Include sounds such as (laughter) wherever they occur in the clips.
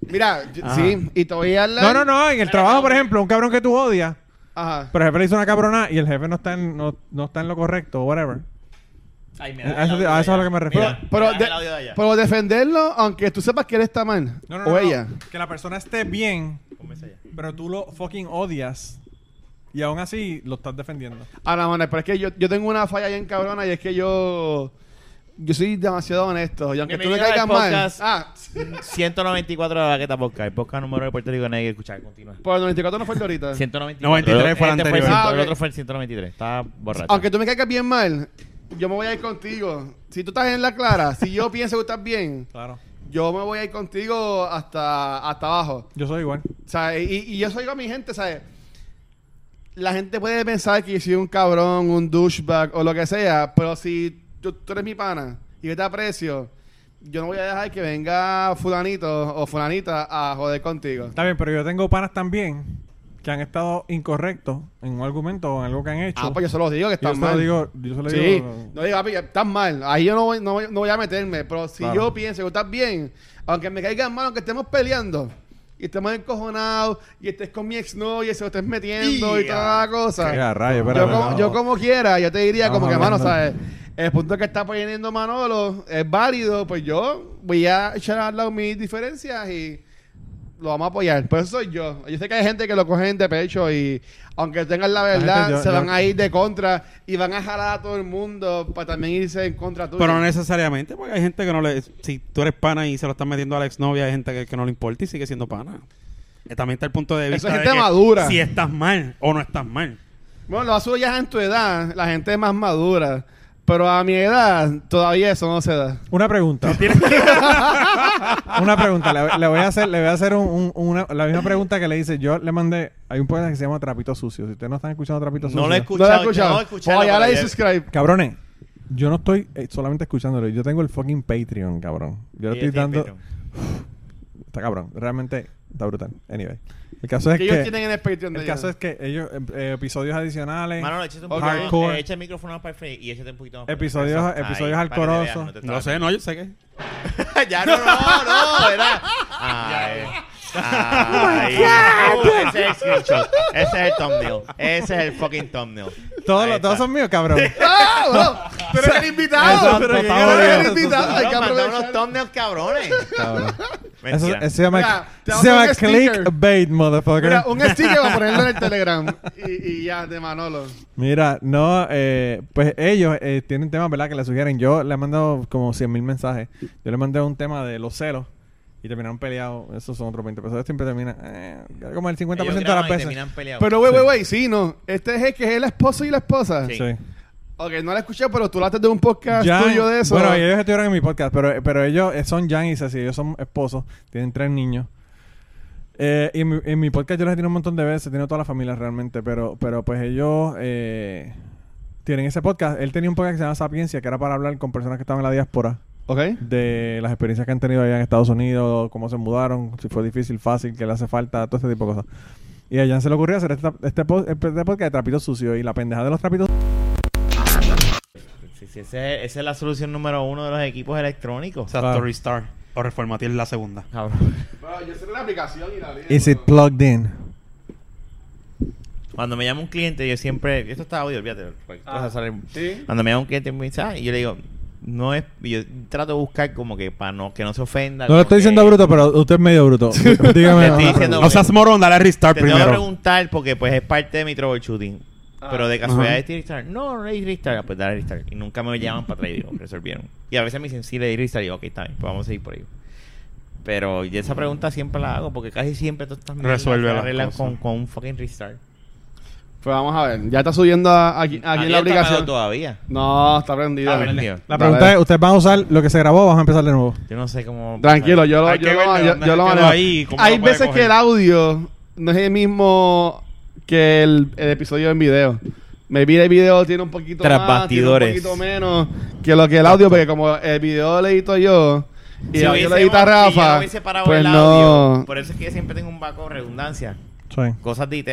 Mira, Ajá. sí, y te voy a hablar. No, no, no. En el trabajo, por ejemplo, un cabrón que tú odias, Ajá. pero el jefe le hizo una cabrona y el jefe no está en, no, no está en lo correcto o whatever. Ay, me A eso- a es a lo que me refiero. Mira, Pero, me da de- el audio de allá. pero defenderlo, aunque tú sepas que él está mal. No, no, o no, ella. no. Que la persona esté bien, pero tú lo fucking odias y aún así lo estás defendiendo. Ahora, mano, pero es que yo, yo tengo una falla bien cabrona y es que yo. Yo soy demasiado honesto. Y aunque tú me caigas al mal. Ah, 194 de la Baqueta Podcast. El podcast número de Puerto Rico nadie escuchar. Continúa. por el 94 no fue el de ahorita. 194. 93 fue el Este anterior. el, ciento- Ah, el otro fue el 193. Estaba borracho. Aunque tú me caigas bien mal, yo me voy a ir contigo. Si tú estás en la clara, si yo pienso que estás bien, Claro. yo me voy a ir contigo hasta, hasta abajo. Yo soy igual. O sea, y, y yo soy con mi gente, ¿sabes? La gente puede pensar que yo soy un cabrón, un douchebag o lo que sea, pero si tú, tú eres mi pana y yo te aprecio, yo no voy a dejar que venga fulanito o fulanita a joder contigo. Está bien, pero yo tengo panas también que han estado incorrectos en un argumento o en algo que han hecho. Ah, pues yo se los digo que yo están se lo mal. digo, yo se lo Sí, digo. no diga, papi, estás mal. Ahí yo no voy, no, voy- no voy a meterme. Pero si Claro. yo pienso que estás bien, aunque me caigan mal, aunque estemos peleando y estemos encojonados y estés con mi exnovia y se lo estés metiendo y toda la cosa. Qué rayo, yo, espérate, como, no. yo como quiera, yo te diría como que, mano. ¿sabes? El punto que está poniendo Manolo es válido, pues yo voy a echar a lado mis diferencias y lo vamos a apoyar. Pues eso soy yo. Yo sé que hay gente que lo cogen de pecho y aunque tengan la verdad, yo- se yo- van a ir de contra y van a jalar a todo el mundo para también irse en contra tuya. Pero no necesariamente, porque hay gente que no le. Si tú eres pana y se lo estás metiendo a la exnovia, hay gente que, que no le importa y sigue siendo pana. Eh, También está el punto de Eso vista. es de gente que madura. Si estás mal o no estás mal. Bueno, lo azul ya es en tu edad, la gente es más madura. Pero a mi edad, todavía eso no se da. Una pregunta. (laughs) (laughs) una pregunta. Le, le voy a hacer, le voy a hacer un- un- una, la misma pregunta que le hice. Yo le mandé. Hay un podcast que se llama Trapito Sucio. Si ustedes no están escuchando Trapito Sucio. No lo he No escuchado. lo he yo escuchado. No lo he escuchado. Oye, ahora pero di ya- subscribe. Cabrones, yo no estoy eh, solamente escuchándolo. Yo tengo el fucking Patreon, cabrón. Yo le estoy dando. Patreon. Está cabrón. Realmente está brutal. Anyway. El caso es que ellos que. tienen en el Patreon de El ellos. caso es que ellos. eh, eh, episodios adicionales. Manolo, échate un poquito. Hardcore. eh, echa el micrófono para el frente y échate un poquito más. para el Episodios- frente. episodios Ahí, para que te alcorosos. te No sé, no, yo sé que. (laughs) ya no, no, no, era. (laughs) Ay. Ay. Ese es el screenshot. Ese es el thumbnail. Ese es el fucking thumbnail. Todos, los- todos son míos, cabrón. (laughs) ¡Ah! bueno, tú eres el invitado. Eso- pero que eres el invitado. Hay que manda unos aprovechar. thumbnails cabrones. Cabrón. Eso, Mentira. eso se llama, Mira, se a llama clickbait, motherfucker. Mira, un sticker para (laughs) ponerlo en el Telegram. Y, y ya, de Manolo. Mira, no, eh, pues ellos eh, tienen temas, ¿verdad? Que le sugieren. Yo le he mandado como 100 mil mensajes. Yo le mandé un tema de los celos y terminaron peleados. Esos son otros 20 pesos. Siempre termina eh, como el 50% Ellos de las graban y veces. terminan peleados. Pero, güey, güey, güey, sí, no. Este es el que es el esposo y la esposa. Sí. Sí. Ok, no la escuché, pero tú hablaste de un podcast Jan- tuyo de eso. Bueno, ellos estuvieron en mi podcast, pero, pero ellos eh, son Jan y Ceci. Ellos son esposos. Tienen tres niños. Eh, y en mi, en mi podcast yo les he tenido un montón de veces. Tiene toda la familia realmente. Pero, pero pues ellos eh, tienen ese podcast. Él tenía un podcast que se llama Sapiencia, que era para hablar con personas que estaban en la diáspora. Ok. de las experiencias que han tenido allá en Estados Unidos, cómo se mudaron, si fue difícil, fácil, qué le hace falta, todo este tipo de cosas. Y a Jan se le ocurrió hacer este, este, po- este podcast de trapitos sucios y la pendeja de los trapitos Sí, sí, ese- esa es la solución número uno de los equipos electrónicos. Exacto, Claro. restart. O reformatear la segunda. Cabrón. Bueno, yo sé la aplicación y la Is it plugged in? Cuando me llama un cliente, yo siempre. Esto está audio, olvídate. Ah, sí. Cuando me llama un cliente, me dice, ah, y yo le digo, no es. Yo trato de buscar como que para no, que no se ofenda. No le como estoy que- diciendo bruto, pero usted es medio bruto. (laughs) Dígame. Te estoy una diciendo-. No seas morón, dale restart Te tengo que primero. preguntar porque pues es parte de mi troubleshooting. Ah. Pero de casualidad es restart. No, no le di restart. Ah, Pues dale restart. Y nunca me llaman para atrás y digo, resolvieron. Y a veces me dicen, sí, le di restart. Y digo, ok, está bien, pues vamos a seguir por ahí. Pero yo esa pregunta siempre la hago porque casi siempre todas estas mierdas Resuelve se arreglan con, con un fucking restart. Pues vamos a ver. Ya está subiendo a- aquí, aquí en la aplicación. todavía. No, está prendido. Ah, prendido. La pregunta es, ¿ustedes van a usar lo que se grabó o van a empezar de nuevo? Yo no sé cómo... Tranquilo, yo lo, Hay yo que lo, ver de yo, dónde yo lo quedó manejo. ahí y cómo Hay lo puede veces coger. que el audio no es el mismo que el, el episodio en video. Maybe el video tiene un poquito Tras más, tiene un poquito menos que lo que el audio, porque como el video lo edito yo y Si el audio lo hubiésemos- edita si yo Rafa, no hubiese parado pues el no... audio, por eso es que yo siempre tengo un backup de redundancia. Sí. Cosas de IT.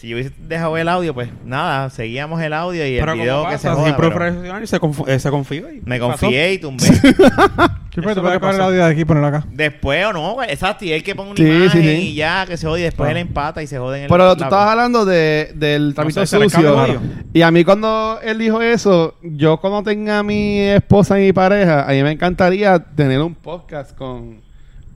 Si yo hubiese dejado el audio, pues nada, seguíamos el audio y Pero el video que se joda, siempre pero profesional y se, conf- eh, se confía. y Me pasó. confié y tumbé. Sí, (laughs) Eso pero tú es puedes el audio de aquí y ponerlo acá. Después o no, güey. Exacto, y él que ponga una Sí, imagen sí, sí. y ya, que se jode. Y después Ah. él empata y se jode en el. Pero tú estabas hablando de, del tramito sé, sucio. Y a mí cuando él dijo eso, yo cuando tenga a mi esposa y mi pareja, a mí me encantaría tener un podcast con...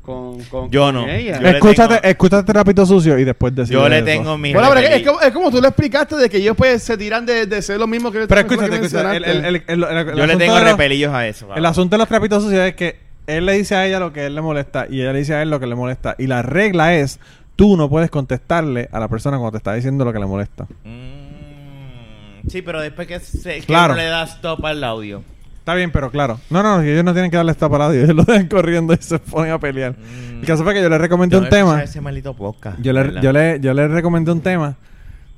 con, con Yo con no. ella. Yo Escúchate, tengo- escúchate Rapito Sucio y después decir Yo le eso. tengo mi. Bueno, pero es, como, es como tú lo explicaste de que ellos pues se tiran de, de ser lo mismo que Pero que escúchate, escúchate. El, el, el, el- el- el Yo le tengo los- repelillos a eso. El asunto de los trapitos sucios es que él le dice a ella lo que a él le molesta y ella le dice a él lo que le molesta. Y la regla es, tú no puedes contestarle a la persona cuando te está diciendo lo que le molesta. Mm, sí, pero después que, se, que Claro. uno le da stop al audio. Está bien, pero claro. No, no, ellos no tienen que darle esta parada. Ellos lo dejan corriendo y se ponen a pelear. Mm. El caso fue que yo le recomendé un tema. Ese maldito podcast. Yo le, yo, le, yo le recomendé un tema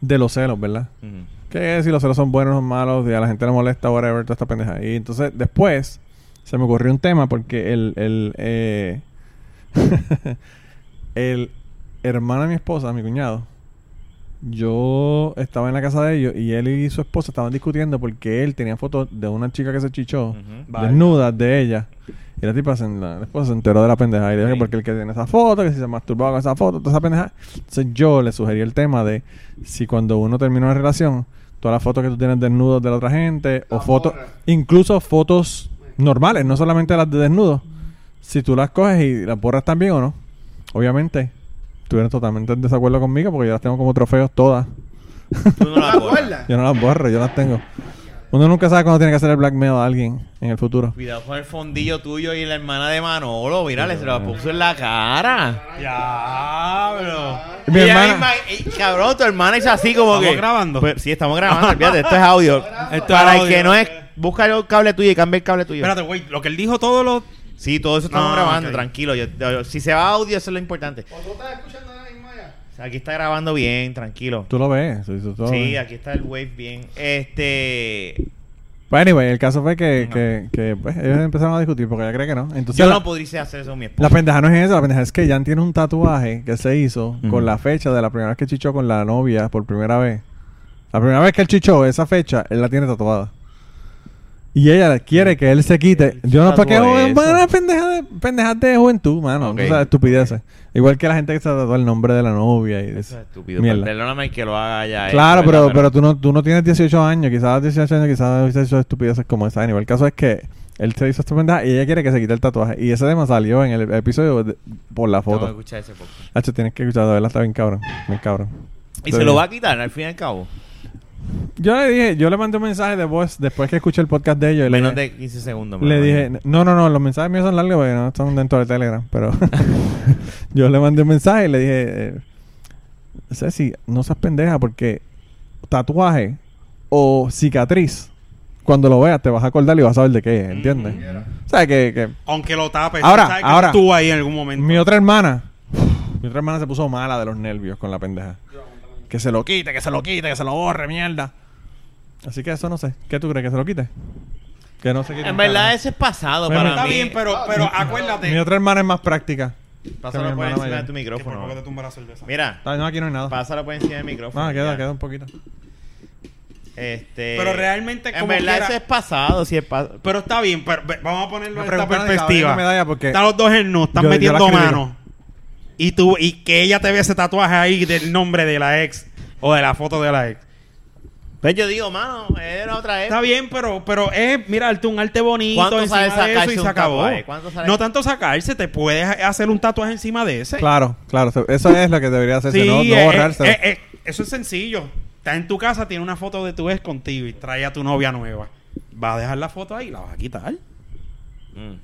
de los celos, ¿verdad? Que si los celos son buenos o malos, y a la gente le molesta, whatever, toda esta pendeja. Y entonces, después, se me ocurrió un tema porque el, el, eh, (laughs) el hermano de mi esposa, mi cuñado, yo estaba en la casa de ellos y él y su esposa estaban discutiendo porque él tenía fotos de una chica que se chichó, Ujú. Vale. desnudas de ella. Y la tipa, se, la, la esposa se enteró de la pendeja y dijo Sí. que porque el que tiene esa foto, que si se masturbaba con esa foto, toda esa pendeja. Entonces yo le sugerí el tema de si cuando uno termina una relación, todas las fotos que tú tienes desnudos de la otra gente, o fotos, incluso fotos normales, no solamente las de desnudos, si tú las coges y las borras también o no, obviamente, estuvieron totalmente en desacuerdo conmigo porque yo las tengo como trofeos todas. Tú no ¿No la te borras. acuerdas? Yo no las borro, yo las tengo. Uno nunca sabe cuándo tiene que hacer el blackmail a alguien en el futuro. Cuidado con el fondillo tuyo y la hermana de Manolo. Mírale, se lo puso en la cara. Diablo. Mi hermana- misma- y, cabrón, tu hermana es así como ¿Estamos que. grabando? Pues, sí, estamos grabando. Fíjate, esto es (laughs) audio. Esto Para es el que no es. Busca el cable tuyo y cambia el cable tuyo. Espérate, güey. Lo que él dijo todo lo... Sí, todo eso estamos Ah, grabando, tranquilo. Yo- yo- si se va audio, eso es lo importante. Aquí está grabando bien, tranquilo. Tú lo ves. Sí, tú- tú lo Sí, ves. aquí está el wave bien. Este. Pues anyway, el caso fue que, No. que, que, pues, ellos empezaron a discutir porque ella cree que no. Entonces, Yo la, no podría hacer eso con mi la esposa. pendeja no es eso, la pendeja es que Jan tiene un tatuaje que se hizo con la fecha de la primera vez que chichó con la novia por primera vez. La primera vez que él chichó, esa fecha, él la tiene tatuada. Y ella quiere que él se quite. Yo no, ¿para qué? tatuó eso? Bueno, pendeja de, pendejas de juventud, mano. Ok. O sea, estupideces. Igual que la gente que se tatuó el nombre de la novia y Eso es estúpido. Mierda. Perdóname que lo haga ya. Claro, eso, pero, ¿verdad? pero tú no, tú no tienes 18 años, quizás a los 18 años, quizás has hecho estupideces como esa. Anyway, el caso es que él se hizo esta pendeja y ella quiere que se quite el tatuaje. Y ese tema salió en el episodio de- por la Tengo que foto. escuchar ese podcast. Hacho, tienes que escuchar, de verdad está bien cabrón. Bien cabrón. Y se lo va a quitar al fin y al cabo. Yo le dije, yo le mandé un mensaje de voz después que escuché el podcast de ellos. y le Menos dije- de 15 segundos. Le dije, no, no, no, los mensajes míos son largos porque no están dentro de Telegram, pero (laughs) (laughs) yo le mandé un mensaje y le dije, eh, Ceci, no seas pendeja porque tatuaje o cicatriz, cuando lo veas te vas a acordar y vas a saber de qué es, ¿entiendes? O sea, que, que Aunque lo tapes. Ahora, tú sabes que ahora. estuvo ahí en algún momento. mi otra hermana, mi otra hermana se puso mala de los nervios con la pendeja. Que se lo quite, que se lo quite, que se lo borre, mierda. Así que eso no sé. ¿Qué tú crees? ¿Que se lo quite? Que no se quite. En verdad, ese es pasado Bueno, para Está mí. bien, pero, pero acuérdate. Mi otra hermana es más práctica. Pásalo que mi por hermana encima mayor. de tu Que por micrófono. poco te tumba la cerveza. Mira, Ah, No, aquí no hay nada. pásalo por encima del micrófono. Ah, queda, ya. queda un poquito. Este, Pero realmente, En como verdad, quiera- ese es pasado. Si es pa- Pero está bien, pero vamos a ponerlo en esta perspectiva. medalla porque- Están los dos en nu, están Yo- yo metiendo la critico. mano. Y tú, y que ella te ve ese tatuaje ahí del nombre de la ex o de la foto de la ex. Pues yo digo, mano, era otra Está época. bien, pero, pero es, mira, darte un arte bonito ¿Cuánto encima sale de eso y se acabó. tatuaje? ¿Cuánto sale? No tanto sacarse, te puedes hacer un tatuaje encima de ese. Claro, claro. Eso es lo que debería hacerse, Sí, no, no eh, borrarse. eh, eh, eso es sencillo. Estás en tu casa, tiene una foto de tu ex contigo y trae a tu novia nueva. Vas a dejar la foto ahí y la vas a quitar. Mm.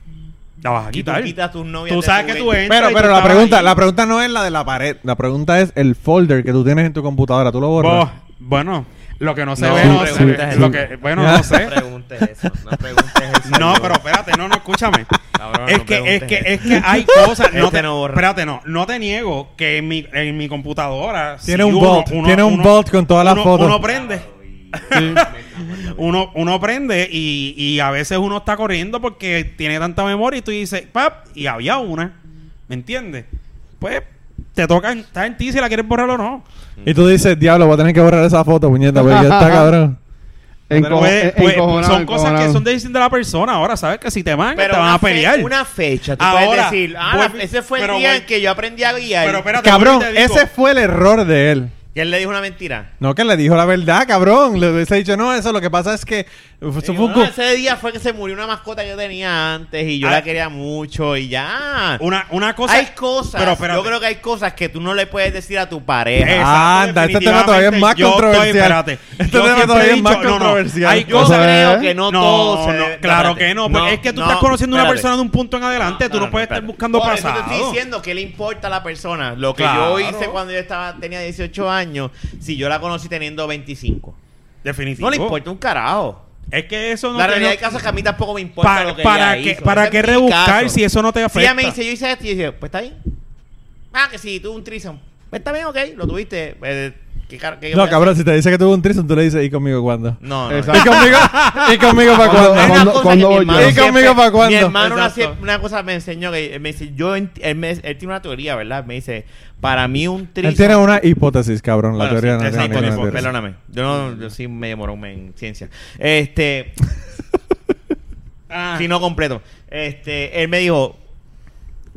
La vas a Y tú quitar. quitas tus novias Tú de sabes tu que tú entras. pero y pero tú la estabas pregunta, ahí. la pregunta no es la de la pared. La pregunta es el folder que tú tienes en tu computadora. ¿Tú lo borras? Bueno, lo que no se No, ve, no no se preguntes ve. eso. Lo que, bueno, no No sé. preguntes eso. No preguntes eso. No, pero espérate, no, no, escúchame. Cabrón, es no que, es preguntes que, eso. es que hay cosas. no Este te, no borra. espérate, no. No te niego que en mi, en mi computadora. Tiene si un uno- vault, uno- tiene un uno- vault con todas las uno- fotos. Uno prende. (laughs) uno, uno prende y, y a veces uno está corriendo porque tiene tanta memoria y tú dices, pap, y había una. ¿Me entiendes? Pues te toca, está en ti si la quieres borrar o no. Y tú dices, diablo, voy a tener que borrar esa foto, puñeta, porque ya está (laughs) cabrón. Enco- Pues, en- pues, encojonado, son cosas que son decisión de la persona. Ahora, ¿sabes? Que si te van, te van a pelear. una fecha. Tú Ahora, puedes decir, ah, ese fue el día voy- en que yo aprendí a guiar. Pero espérate, Cabrón, ese fue el error de él. Y él le dijo una mentira. No, que le dijo la verdad, cabrón. Le hubiese dicho, no, eso lo que pasa es que... Eso Digo, fue un "No, cu- ese día fue que se murió una mascota que yo tenía antes y yo Ah. la quería mucho y ya. Una, una cosa. hay cosas, Pero yo creo que hay cosas que tú no le puedes decir a tu pareja. Exacto, Anda, este tema todavía es más estoy- controversial. espérate, Este yo tema todavía es más dicho, no, no, controversial. hay Yo creo ¿eh? que no, No, todo se no, debe- claro espérate. que no, porque es que tú estás conociendo a una persona de un punto en adelante, tú no, puedes estar buscando pasado. te estoy diciendo que le importa a la persona. Lo que yo hice cuando yo estaba tenía 18 años, si yo la conocí teniendo 25. Definitivo. No le importa un carajo. Es que eso no la realidad no- hay casos que a mí tampoco me importa para, lo que para ella que hizo. para qué es rebuscar caso. si eso no te Si afecta. ella me dice, yo hice esto, y yo dije, pues está bien. Ah, que sí, tuve un trison. Pues está bien, ok, lo tuviste. Eh, ¿qué car- qué No, cabrón, hacer? si te dice que tuvo un trison, tú le dices, ¿y conmigo cuándo? No, no. Exacto. ¿Y conmigo? ¿Y conmigo para Cuando- cuándo? ¿Y conmigo para cuándo? Mi hermano una, cosa me enseñó que él me dice, yo él, me- él tiene una teoría, ¿verdad? Me dice, para mí un Él trison tiene una hipótesis, cabrón. La teoría sí, no tiene ninguna teoría. Perdóname. Yo no, yo sí medio morón en ciencia. Este, Ah, si no completo. Este, él me dijo,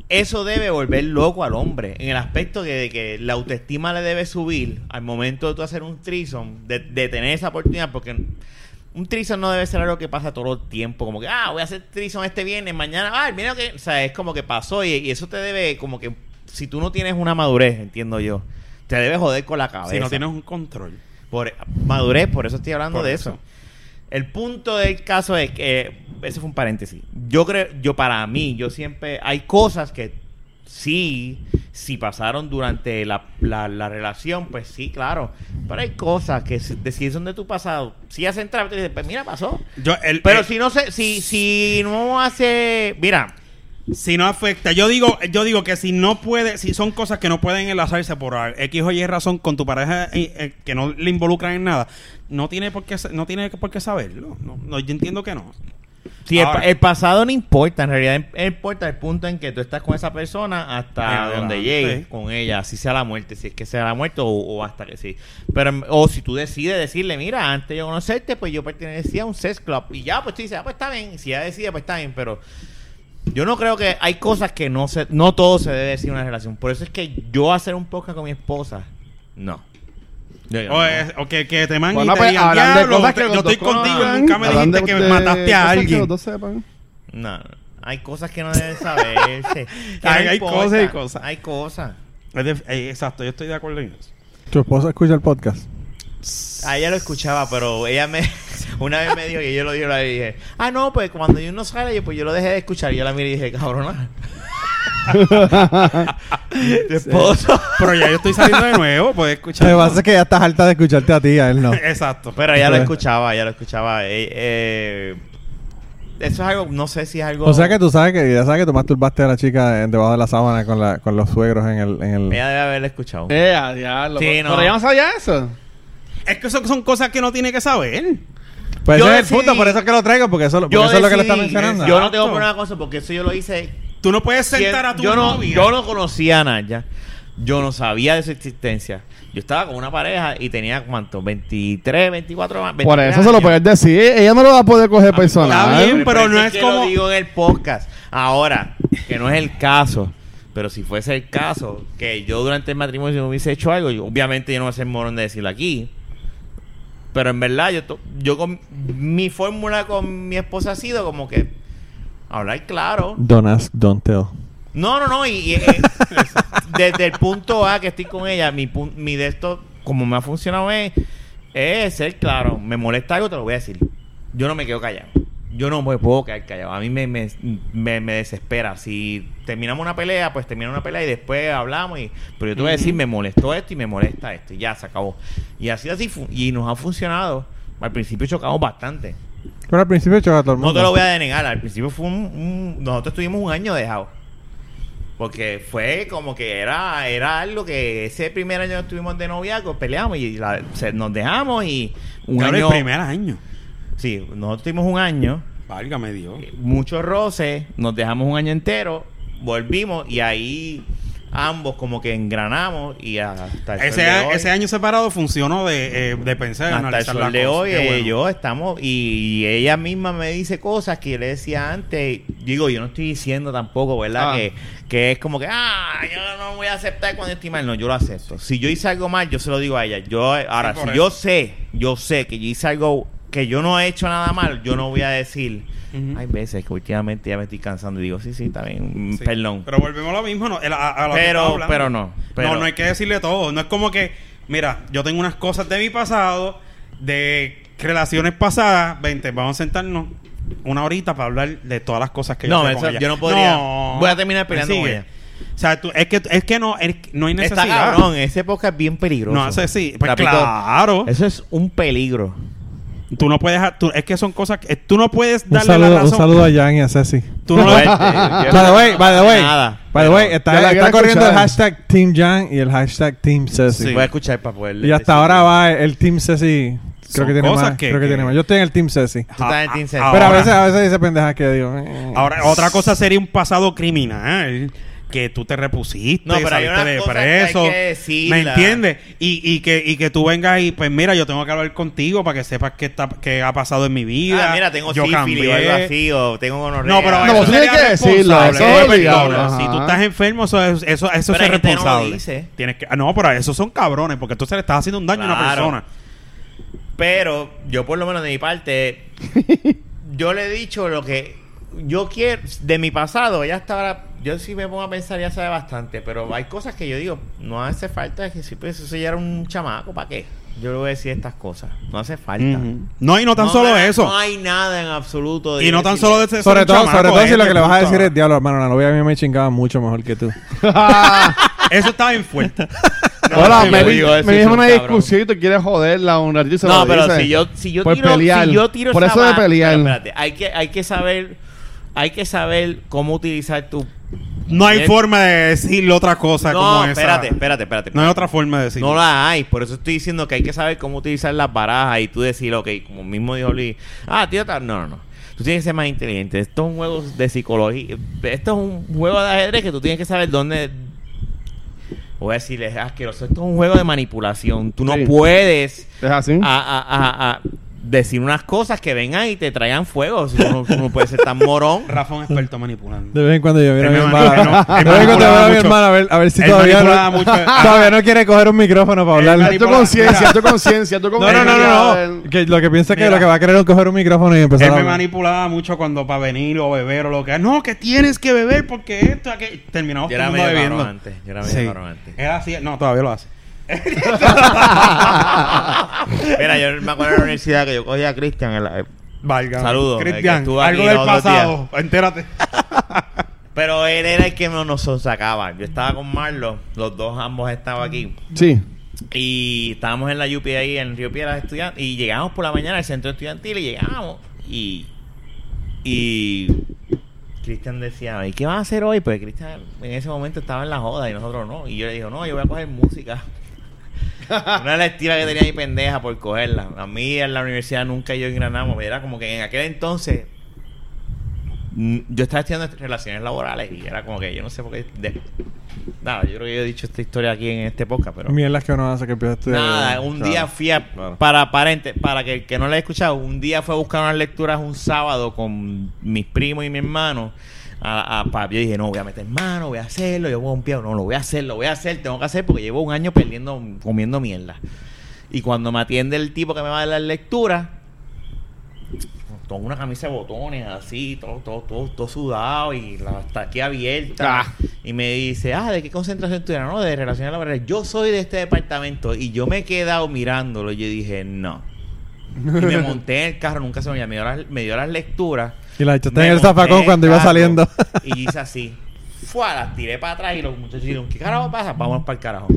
eso debe volver loco al hombre. En el aspecto que, de que la autoestima le debe subir al momento de tú hacer un trison, de, de tener esa oportunidad, porque un trison no debe ser algo que pasa todo el tiempo. Como que, ah, voy a hacer trison este viernes, mañana, ah, mira que, o sea, es como que pasó y, y eso te debe, como que, si tú no tienes una madurez, entiendo yo, te debe joder con la cabeza. si no tienes un control. Por madurez, por eso estoy hablando Por de eso. eso. El punto del caso es que ese fue un paréntesis. Yo creo, yo para mí, yo siempre hay cosas que sí, si pasaron durante la, la, la relación, pues sí, claro. Pero hay cosas que si, de si son de tu pasado, si hacen trámite, dices, pues mira, pasó. Yo, el- Pero el- si no se, si, si no hace, mira, si no afecta, yo digo, yo digo que si no puede, si son cosas que no pueden enlazarse por X o Y razón con tu pareja eh, eh, que no le involucran en nada, no tiene por qué, no tiene por qué saberlo. No, no, yo entiendo que no. si el, Ahora- el pasado no importa, en realidad importa el punto en que tú estás con esa persona hasta donde llegues con ella, así sea la muerte, si es que sea la muerte o, o hasta que sí. Pero o si tú decides decirle, mira, antes de yo conocerte, pues yo pertenecía a un sex club y ya, pues tú dices, ah, pues está bien, si ella decide, pues está bien, pero yo no creo que hay cosas que no se no todo se debe decir en una relación. Por eso es que yo hacer un podcast con mi esposa, no. Yo O, no. es- o que, que te manguen Bueno, y te pues digan, hablan de "Diablo, cosas te- que yo los estoy contigo, nunca me dijiste que de mataste a que alguien. los dos sepan. No, no. hay cosas que no deben saberse. (laughs) Que Hay- cosas y cosas. Hay cosas. Eh, exacto, yo estoy de acuerdo en eso. ¿Tu esposa escucha el podcast? A ella lo escuchaba, pero ella me (laughs) una vez me dijo y yo lo dije, le dije, ah no, pues cuando yo no sale, yo pues yo lo dejé de escuchar y yo la miré y dije, cabrona. (laughs) Tu esposo. Pero ya yo estoy saliendo de nuevo, puedes escuchar. Lo que pasa es que ya estás harta de escucharte a ti, a él no. (laughs) Exacto. Pero ella lo escuchaba, ella lo escuchaba. Eh, eh, eso es algo, no sé si es algo. O sea que tú sabes que ya sabes que tú masturbaste a la chica en- debajo de la sábana con, la, con los suegros en el... En el... Ella debe haberlo escuchado. Eh, a diablo. Sí, pero no. pero ya no sabía eso. Es que eso son cosas que no tiene que saber. Pues Yo ese es el punto, por eso es que lo traigo, porque eso, porque eso es lo que le está mencionando. Yo no tengo con eso porque eso yo lo hice Tú no puedes sentar a tu yo no, novia. yo no conocía a Naya. Yo no sabía de su existencia. Yo estaba con una pareja y tenía cuánto, 23, 24 más. Por 23 eso se lo puedes decir. Ella no lo va a poder coger personal. está bien, pero no eso es que como- lo digo en el podcast. Ahora, que no es el caso. Pero si fuese el caso, que yo durante el matrimonio no hubiese hecho algo, yo- obviamente yo no voy a ser morón de decirlo aquí. Pero en verdad, yo, to- yo con mi fórmula con mi esposa ha sido como que hablar claro. Don't ask, don't tell. No, no, no. Y, y, eh, (laughs) desde el punto A que estoy con ella, mi, pun- mi de esto, como me ha funcionado es, es ser claro. Me molesta algo, te lo voy a decir. Yo no me quedo callado. Yo no me puedo quedar callado. A mí me, me, me, me desespera. Si terminamos una pelea, pues terminamos una pelea y después hablamos. Y, pero yo te voy a decir, me molestó esto y me molesta esto. Y ya, se acabó. Y así, así. Y nos ha funcionado. Al principio chocamos bastante. Pero al principio choca a todo el mundo. No te lo voy a denegar. Al principio fue un, un- Nosotros estuvimos un año dejados. Porque fue como que era, era algo que ese primer año que estuvimos de noviazgo, peleamos y la- se- nos dejamos y un Claro, año... el primer año. Sí, nosotros tuvimos un año, Válgame Dios. muchos roces, nos dejamos un año entero, volvimos y ahí ambos como que engranamos y hasta el sol Ese, de hoy- ese año separado funcionó de, eh, de pensar y hasta el sol las de hoy eh, bueno. yo estamos y, y ella misma me dice cosas que yo le decía antes digo yo no estoy diciendo tampoco verdad Ah. que, que es como que ah yo no voy a aceptar cuando estoy mal no yo lo acepto si yo hice algo mal yo se lo digo a ella yo ahora Sí, si eso. yo sé yo sé que yo hice algo que yo no he hecho nada mal yo no voy a decir hay veces que últimamente ya me estoy cansando y digo sí sí está bien mm, Sí. perdón Pero volvemos a lo mismo, no, a, a lo que Pero- pero no, pero- no, no hay que decirle todo. No es como que, mira, yo tengo unas cosas de mi pasado, de relaciones pasadas. Vente, vamos a sentarnos una horita para hablar de todas las cosas que No, yo eso- ella. yo no podría. Voy a terminar peleando con ella. O sea, tú- es que es que no, es- no hay está necesidad. cabrón ese época es bien peligroso no hace sí, pues claro. eso es un peligro Tú no puedes, tú- es que son cosas que tú no puedes Un darle la saludo, un razón. saludo a Jan y a Ceci. Tú no. Yo- By the way, by the way, Nada. by the way, está, la está corriendo el hashtag Team Jan y el hashtag Team Ceci. Voy a escuchar para poder Y hasta ahora va el Team Ceci. Creo que tiene más. que- creo que, que- tiene más. Yo estoy en el Team Ceci. Tú estás en Team Ceci. Pero a veces, a veces dice pendejas que digo. eh. Ahora, otra cosa sería un pasado criminal. Que tú te repusiste, No, pero saliste de cosas que hay preso. que ¿Me entiendes? Y, y, que, y que tú vengas y, pues mira, yo tengo que hablar contigo para que sepas qué, está, qué ha pasado en mi vida. Ah, mira, tengo yo sífilis o algo así, o tengo gonorrea. No, pero No, eso tienes que decirlo, responsable, eso es obligado. Si tú estás enfermo, eso es, eso, eso Pero es gente que no lo responsable. dice. Tienes que, ah, no, pero esos son cabrones, porque entonces le estás haciendo un daño a una persona. Pero yo por lo menos de mi parte, (laughs) yo le he dicho lo que yo quiero de mi pasado. Ya hasta ahora, yo sí me pongo a pensar, ya sabe bastante. Pero hay cosas que yo digo, no hace falta que si pues, eso ya era un chamaco, ¿para qué? Yo le voy a decir estas cosas. No hace falta. No, y no tan No, solo no, eso. No hay nada en absoluto. de y no tan solo de ser Sobre todo, sobre todo si lo que le vas a decir es diablo, hermano. La novia a mí me chingaba mucho mejor que tú. (laughs) Eso está bien fuerte. (laughs) Hola, me, digo, ese me dijo un una cabrón. discusión y tú quieres joderla un se No, lo pero si yo, si yo Por tiro, pelear. si yo tiro Por esa eso de pelear. pero espérate, hay que, hay que saber, hay que saber cómo utilizar tu. No hay forma de decirle otra cosa No, como esa. espérate, espérate, espérate. No hay otra forma de decirlo. No la hay, por eso estoy diciendo que hay que saber cómo utilizar las barajas y tú decir, ok, como mismo dijo Lee, ah, tío, tal. No, no, no. Tú tienes que ser más inteligente. Esto es un juego de psicología. Esto es un juego de ajedrez que tú tienes que saber dónde. Voy a decirle, es asqueroso. Esto es un juego de manipulación. Tú no Sí. puedes ¿Es así? a, a- a- a decir unas cosas que vengan y te traigan fuego. Si uno, (laughs) uno puede ser tan morón. Rafa es un experto manipulando. De vez en cuando yo miro a Él mi me hermana. él De vez en cuando veo a mi hermana a ver, a ver si Él todavía no, mucho. (laughs) todavía no quiere coger un micrófono para Él hablar. Tu conciencia, tu conciencia, tu No, no, no, conciencia. no, no. Que lo que piensa es que Mira. lo que va a querer es coger un micrófono y empezar Él a me hablar. manipulaba mucho cuando para venir o beber o lo que. No, que tienes que beber porque esto, aquello. Terminamos Yo todo era el mundo bebiendo. antes. Yo era medio Sí. antes. Él hacía, no, todavía lo hace. (laughs) Mira, yo me acuerdo de la universidad que yo cogía a Cristian. en la- Valga. Saludos, que Cristian, estuvo aquí algo del los otros pasado. Entérate. (laughs) Pero él era el que nos, nos sacaba. Yo estaba con Marlo, los dos ambos estaban aquí. Sí. Y estábamos en la UP ahí en Río Piedras estudiantes. Y llegamos por la mañana al centro estudiantil y llegamos. Y. Y. Cristian decía, ¿y qué van a hacer hoy? Pues Cristian en ese momento estaba en la joda y nosotros no. Y yo le digo, no, yo voy a coger música. Una lectiva que tenía mi pendeja por cogerla. A mí en la universidad nunca yo engranamos. Era como que en aquel entonces mm, yo estaba estudiando relaciones laborales y era como que yo no sé por qué. de- nada, yo creo que yo he dicho esta historia aquí en este podcast, pero. Mierdas que uno hace que empieza a estudiar. Nada, un Claro. día fui a, Claro. para, para, ente- para que el que no lo haya escuchado, un día fue a buscar unas lecturas un sábado con mis primos y mi hermano. A, a, pa- yo dije, no, voy a meter mano, voy a hacerlo, yo voy a un pie, no, lo voy a hacer, lo voy a hacer, tengo que hacer porque llevo un año perdiendo, comiendo mierda. Y cuando me atiende el tipo que me va a dar las lecturas, con una camisa de botones así, todo, todo, todo, todo sudado y la aquí abierta. Ah. Y me dice, ah, ¿de qué concentración tú eras? No, de relaciones laborales. Yo soy de este departamento. Y yo me he quedado mirándolo y yo dije, no. Y me monté en el carro, nunca se me olvidó. Me dio las, me dio las lecturas. Y la echaste en el zafacón cuando iba saliendo. Y hice así. Fue, las tiré para atrás y los muchachos dijeron, ¿qué carajo pasa? Vámonos para el carajo.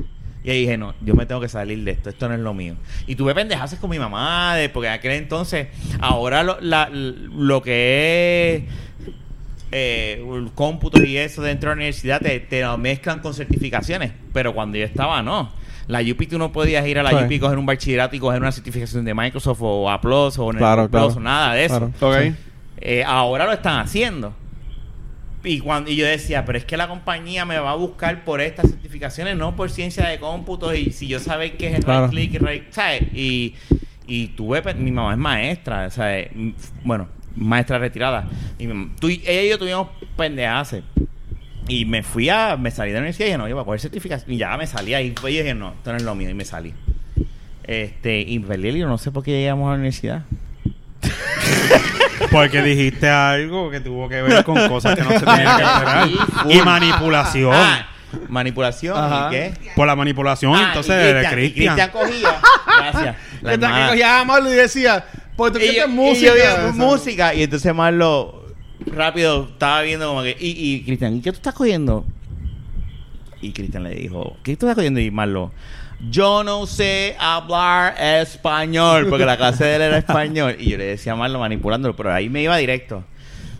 Y ahí dije, no, yo me tengo que salir de esto, esto no es lo mío. Y tuve pendejazas con mi mamá, de, porque en aquel entonces, ahora lo, la- lo que es eh, el cómputo y eso dentro de la universidad te, te lo mezclan con certificaciones, pero cuando yo estaba, no. La UP tú no podías ir a la Sí. UP y coger un bachillerato y coger una certificación de Microsoft o Applause o Claro, claro. o nada de eso. Claro. Ok. Eh, ahora lo están haciendo. y, cuando, y yo decía, pero es que la compañía me va a buscar por estas certificaciones, no por ciencia de cómputo. Y si yo sabía que es el Claro. right click y right, ¿sabes? Y, y tuve, pe- mi mamá es maestra, ¿sabes? Mm, Bueno, maestra retirada. Y mi- tú ella y yo tuvimos pendejaces. Y me fui a, me salí de la universidad y dije, no, yo voy a coger certificación. Y ya me salí ahí. Y yo dije, no, esto no es lo mío. Y me salí. Este, y perdí el hilo, no sé por qué llegamos a la universidad. (laughs) Porque dijiste algo que tuvo que ver con cosas que no se tenían que esperar. Y manipulación. Ah, manipulación Ajá. y qué. Por la manipulación, Ah, entonces, y de Cristian, y Cristian. Cristian cogía. Gracias. (laughs) La Que tal que hermana. cogía a Marlo y decía, pues tú Y yo, y música. yo ¿sabes? música y entonces Marlo rápido estaba viendo como que y, y Cristian, ¿y qué tú estás cogiendo? Y Cristian le dijo, ¿qué tú estás cogiendo? Y Marlo, yo no sé hablar español, porque la clase de él era español. Y yo le decía a Marlo manipulándolo, pero ahí me iba directo.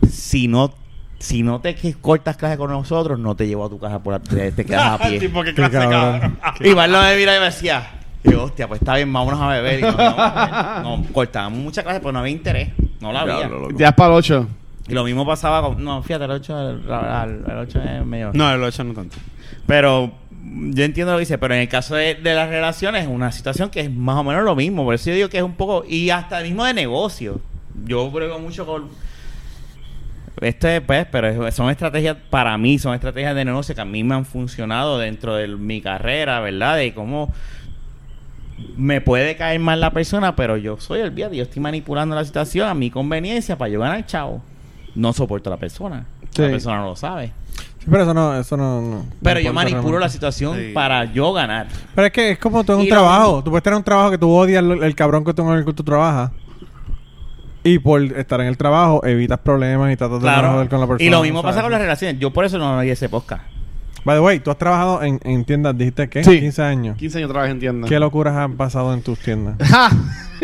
Si no, si no te cortas clase con nosotros, no te llevo a tu casa por la, te, te quedas a (laughs) pie. Tipo, qué Qué clase de cabrón. cabrón. (laughs) Y Marlon me mira y me decía, y yo, hostia, pues está bien, vámonos a beber. Y a beber. no, cortábamos mucha clase, pero no había interés. No la había. Ya es para el 8. Y lo mismo pasaba con... No, fíjate, el 8, el, el, el 8 es medio... No, el 8 no tanto. Pero yo entiendo lo que dice, pero en el caso de, de las relaciones es una situación que es más o menos lo mismo. Por eso yo digo que es un poco... Y hasta mismo de negocio. Yo pruebo mucho con... Esto es, pues, pero son estrategias, para mí, son estrategias de negocio que a mí me han funcionado dentro de mi carrera, ¿verdad? De cómo me puede caer mal la persona, pero yo soy el vía, yo estoy manipulando la situación a mi conveniencia para yo ganar chavo. No soporto a la persona. Sí. La persona no lo sabe. Sí, pero eso no, eso no. no- Pero no yo manipulo la situación Sí. para yo ganar. Pero es que es como tú en un Y trabajo. Tú puedes tener un trabajo que tú odias el, el cabrón que tú, con el que tú trabajas. Y por estar en el trabajo evitas problemas y tratas de Claro. joder con la persona. Y lo mismo ¿sabes? pasa con las relaciones. Yo por eso no oí ese podcast. By the way, tú has trabajado en, en tiendas, dijiste que Sí. 15 años. 15 años trabajé en tienda. ¿Qué locuras han pasado en tus tiendas? (laughs)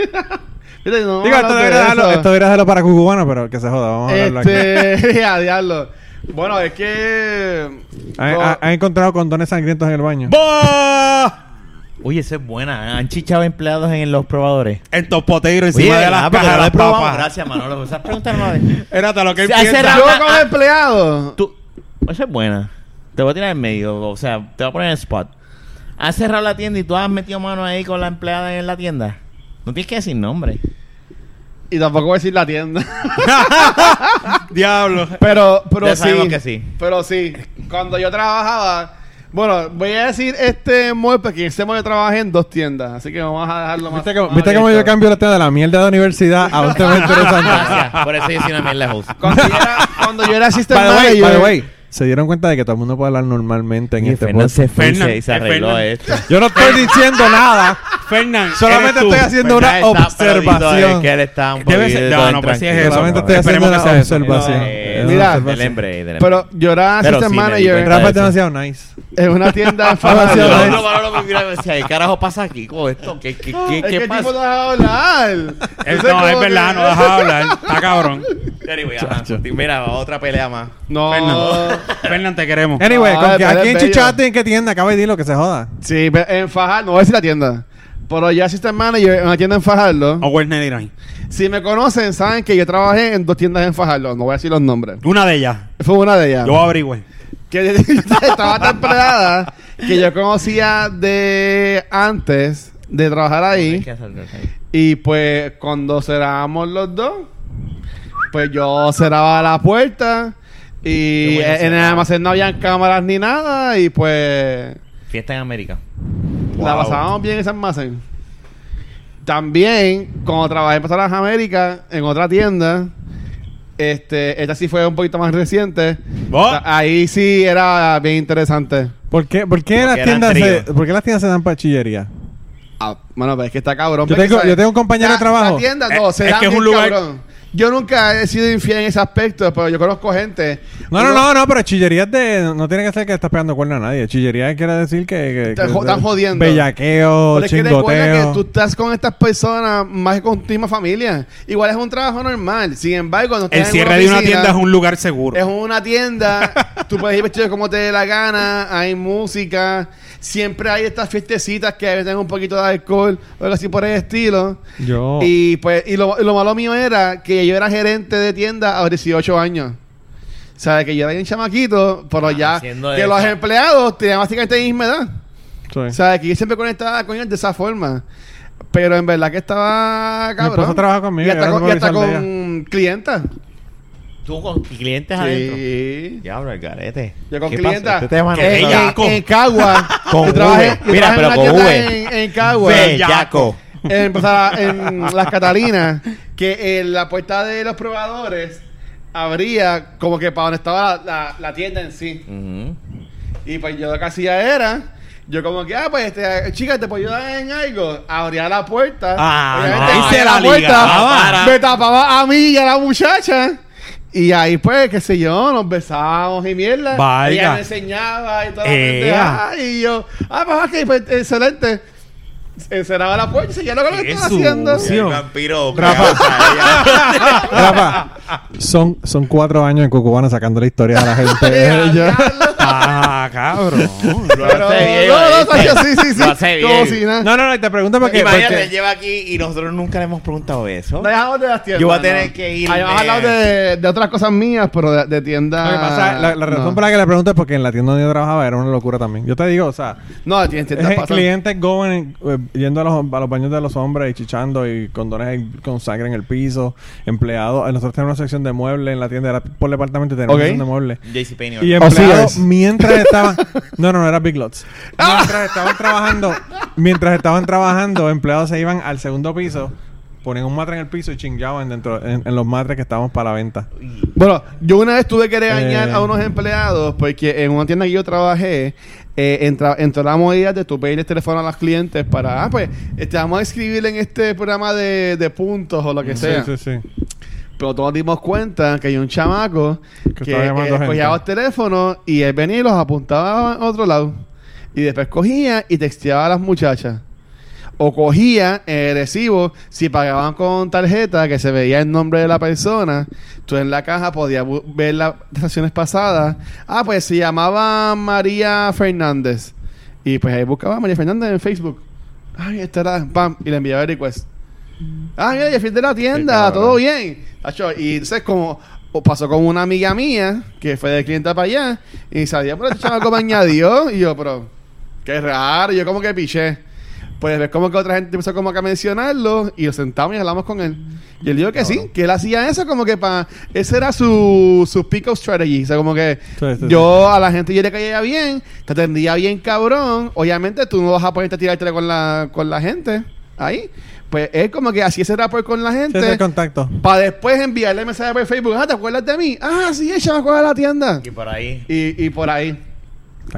Esto de debería, dejarlo, para cubano, pero que se joda. Vamos a hablarlo aquí. Este, (laughs) a diablo. Bueno, es que. ¿Han, encontrado condones sangrientos en el baño? ¡Bah! Oye, esa es buena. Han chichado empleados en los probadores. En topoteiro, Oye, encima de ¿verdad? las cajas de las probado. papas. Gracias, Manolo. Esas preguntas no (laughs) de- Era lo que Se hace Yo como ah. empleado. Tú, esa es buena. Te voy a tirar en medio. O sea, te voy a poner en spot. Has cerrado la tienda y tú has metido mano ahí con la empleada en la tienda. No tienes que decir nombre. Y tampoco voy a decir la tienda. (laughs) Diablo. Pero, pero Ya sí. sabemos que sí. Pero sí. Cuando yo trabajaba. Bueno, voy a decir este mall porque en este mall yo trabajé en dos tiendas. Así que vamos a dejarlo más. ¿Viste, más ¿viste cómo yo cambio la tienda de la mierda de la universidad a un tema interesante? Gracias. Por eso yo soy una mierda host. Cuando yo era, cuando yo era assistant by way, manager. by the way, se dieron cuenta de que todo el mundo puede hablar normalmente en Y este Fernan se fue y Fernan, se- y se eh, arregló Fernan. esto. (laughs) Yo no estoy diciendo nada. Fernán, Solamente estoy haciendo una Fernan está perdido, observación. es que él está un Debe ser- no, no, pues sí es eso. Solamente estoy haciendo una observación. No, Es Mira, del hambre. Pero yo era Pero assistant sí, me di manager cuenta. Rafa es demasiado nice. en una tienda (laughs) en Yo, Fajardo. miraba y me decía, ¿qué (laughs) carajo pasa aquí con esto? ¿Qué, qué, qué, Es qué que el tipo pasa? no deja hablar. (laughs) Él- Entonces, no, como es que- verdad, no deja hablar. Está cabrón. Anyway, ajá. Chacho. Mira, otra pelea más. No. Fernán. Fernán, te queremos. Anyway, No, ¿con es- que- ¿a es quién bello. chichaste y en qué tienda? Acaba de decirlo que se joda. Sí, pe- en Fajardo. No voy a decir la tienda. Pero yo assistant manager en una tienda en Fajardo. O Werner Irán. Si me conocen, saben que yo trabajé en dos tiendas en Fajardo. No voy a decir los nombres. Una de ellas. Fue una de ellas. Yo averigüe. que (laughs) estaba tan empleada que yo conocía de antes de trabajar ahí. Y pues cuando cerrábamos los dos, pues yo cerraba la puerta y en el almacén no habían cámaras ni nada y pues Fiesta en América. La pasábamos bien en ese almacén. También, cuando trabajé en Pasadas Américas, en otra tienda, este, esta sí fue un poquito más reciente. Ahí sí era bien interesante. ¿Por qué, por qué las tiendas se. ¿por qué las tiendas se dan para chillería? Ah, bueno, pero es que está cabrón. Yo tengo- ¿sabes? yo tengo un compañero La- de trabajo. La tienda, no, Es- se es da que es un lugar- cabrón. Yo nunca he sido infiel en ese aspecto, pero yo conozco gente. No, no, Uno- no, no, pero chillería es de. No tiene que ser que estás pegando cuerno a nadie. Chillería quiere decir que. que, Te que- jo- están jodiendo. Bellaqueo, Pero es que que chingoteo. tú estás con estas personas más que con tu misma familia. Igual es un trabajo normal. Sin embargo, cuando estás El cierre de una oficina, tienda es un lugar seguro. Es una tienda, (laughs) tú puedes ir vestido como te dé la gana, hay música, siempre hay estas fiestecitas que tienen un poquito de alcohol o algo así por el estilo. Yo. Y pues y lo, y lo malo mío era que yo era gerente de tienda a los 18 años. ¿Sabes? Que yo era bien chamaquito, pero ya haciendo que los empleados tenían básicamente la misma edad. Sí. ¿Sabes? Que yo siempre conectaba con ellos de esa forma. Pero en verdad que estaba Mi cabrón. esposa trabaja conmigo, Y hasta con, y hasta supervisor con clientas. Tú con clientes adentro. Sí. Diablo, el garete. Yo con clientas. Este en, en Cagua. Con yo trabajé, V. yo Mira, pero con V. En, en Cagua. Bellaco. En, o sea, en las Catalinas, que en la puerta de los probadores abría como que para donde estaba la, la- la tienda en sí. Y pues yo lo que hacía era, yo como que, ah, pues, este, chica, ¿te puedo ayudar en algo? Abría la puerta. Ah, obviamente, no, ahí se abría la ligaba. me tapaba a mí y a la muchacha. Y ahí, pues, qué sé yo, nos besábamos y mierda. Vaya. Ella me enseñaba y toda la pendeja. Y yo, ah, pues, ok, pues, excelente. Encerraba la puerta y seguía lo que Qué estaba haciendo. Y el vampiro. Rafa. Rafa, son, son cuatro años en Cucubana sacando la historia de la gente. (laughs) (laughs) Cabrón. (laughs) Lo hace bien, no, no, sí, sí, sí. Lo hace Como bien. si nada. no, no, no, te pregunto porque... Imagínate, porque- él lleva aquí y nosotros nunca le hemos preguntado eso. No dejamos de las tiendas. Yo voy a no. tener que irme. Habíamos hablado de, de otras cosas mías, pero de, de tiendas. Lo que pasa, la, la razón no. por la que le pregunto es porque en la tienda donde yo trabajaba era una locura también. Yo te digo, o sea, No, tiendas, tiendas clientes going, eh, yendo a los, a los baños de los hombres y chichando y condones con sangre en el piso, empleados. eh, Nosotros tenemos una sección de muebles en la tienda, era por departamento y tenemos Ok. una sección de muebles. JCPenney. Y Oh, empleados, sí es. (laughs) estaban... No, no, no, era Big Lots. Mientras estaban trabajando, mientras estaban trabajando, empleados se iban al segundo piso, ponían un matre en el piso y chingaban dentro, en, en los matres que estábamos para la venta. Bueno, yo una vez tuve que regañar Eh. a unos empleados porque en una tienda que yo trabajé, eh, entra, entró la modalidad de tu pedir el teléfono a los clientes para, ah, pues, este, vamos a escribir en este programa de, de puntos o lo que sea. Sí, sí, sí. Pero todos dimos cuenta que hay un chamaco que, llamando eh, cogía los teléfonos y él venía y los apuntaba a otro lado. Y después cogía y texteaba a las muchachas. O cogía el recibo, si pagaban con tarjeta, que se veía el nombre de la persona, tú en la caja podías ver las transacciones pasadas. Ah, pues se llamaba María Fernández. Y pues ahí buscaba a María Fernández en Facebook. Ay, esta era, pam, y le enviaba el request. Ah, mira, Jeffrey de la tienda, todo bien. Tacho, y entonces como o pasó con una amiga mía que fue de cliente para allá y sabía, pero este chamaco me añadió y yo, pero qué raro, yo como que piché. Pues ves como que otra gente empezó como que a mencionarlo y nos sentamos y hablamos con él. Y él dijo que sí, que él hacía eso como que para... Ese era su, su pick-up strategy. O sea, como que Sí, sí, yo a la gente yo le caía bien, te atendía bien cabrón. Obviamente tú no vas a ponerte a tirarte con la, con la gente ahí. Pues es como que así ese rapport con la Sí, gente. ese el contacto. Para después enviarle mensaje por Facebook. Ah, ¿te acuerdas de mí? Ah, sí, el chamaco de la tienda. Y por ahí. Y, y por ahí.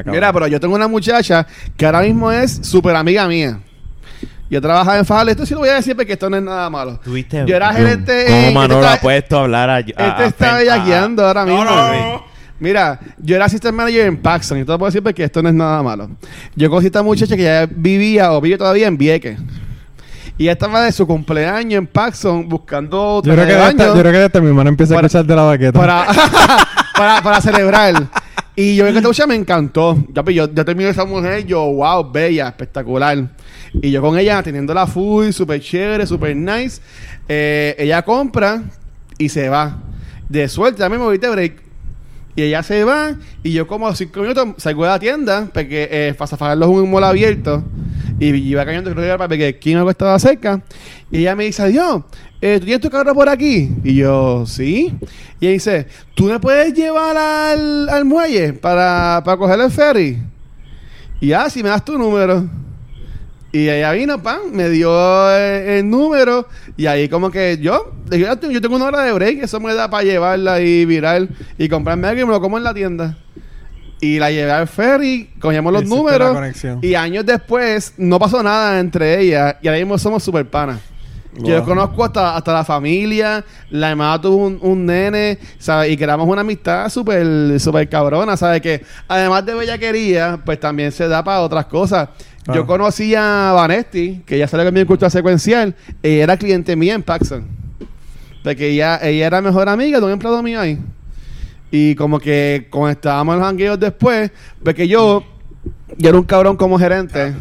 Mira, pero yo tengo una muchacha que ahora mismo es súper amiga mía. Yo trabajaba en Fajal. Esto sí lo voy a decir porque esto no es nada malo. Tuviste. Yo era gerente ¿Cómo Manolo este ha puesto a hablar a. a- Este a está bellaqueando ahora mismo. No, no. Mira, yo era assistant manager en Paxson. Y te lo puedo decir porque esto no es nada malo. Yo conocí a esta muchacha que ya vivía o vive todavía en Vieques. Y ella estaba de su cumpleaños en Paxson buscando Yo creo, que de esta- yo creo que de esta mi hermano empieza a escuchar de la baqueta. para, (laughs) para, para celebrar. Y yo vi que esta muchacha me encantó. Ya, pues, Yo, yo, terminé esa mujer, yo, wow, bella, espectacular. Y yo con ella teniendo la full, súper chévere, súper nice. Eh, ella compra y se va. De suerte, a mí me voy de break. Y ella se va y yo como a cinco minutos salgo de la tienda porque eh, para zafarlos un mall abierto y iba cayendo creo que era para que Kim algo estaba cerca y ella me dice adiós eh, ¿tú tienes tu carro por aquí? y yo sí y ella dice ¿tú me puedes llevar al, al muelle para, para coger el ferry? y ah si me das tu número y ella vino, pan, me dio el, número y ahí como que yo, yo, tengo una hora de break, eso me da para llevarla y virar y comprarme algo y me lo como en la tienda. Y la llevé al ferry, cogíamos los Hiciste la números conexión. y años después no pasó nada entre ellas y ahora mismo somos super panas. Yo conozco hasta, hasta la familia, la hermana tuvo un, un nene, ¿sabes? Y creamos una amistad súper super cabrona, ¿sabes? Que además de bellaquería, pues también se da para otras cosas. Claro. Yo conocí a Vanesti, que ya salió conmigo en cultura secuencial, ella era cliente mía en Paxson. Porque ella, ella era mejor amiga de un empleado mío ahí. Y como que cuando estábamos en los jangueos después, porque yo, yo era un cabrón como gerente.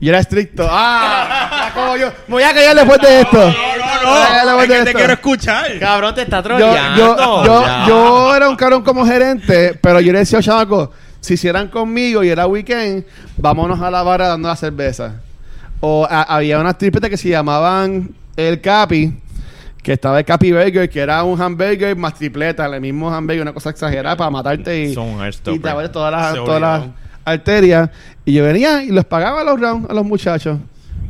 Y era estricto. ¡Ah! (laughs) Como yo. Me voy a callar después de esto. no. Es que te esto. quiero escuchar. Cabrón, te está yo, troleando. yo, yo, yo era un cabrón como gerente, pero yo le decía a los chamacos, si hicieran conmigo y era weekend, vámonos a la barra dando la cerveza. O a- había unas tripetas que se llamaban el Capi, que estaba el Capi Burger, que era un hamburger más tripleta, el mismo hamburger, una cosa exagerada para matarte y, Son y te abres todas las, todas las arterias. Y yo venía y los pagaba a los rounds a los muchachos.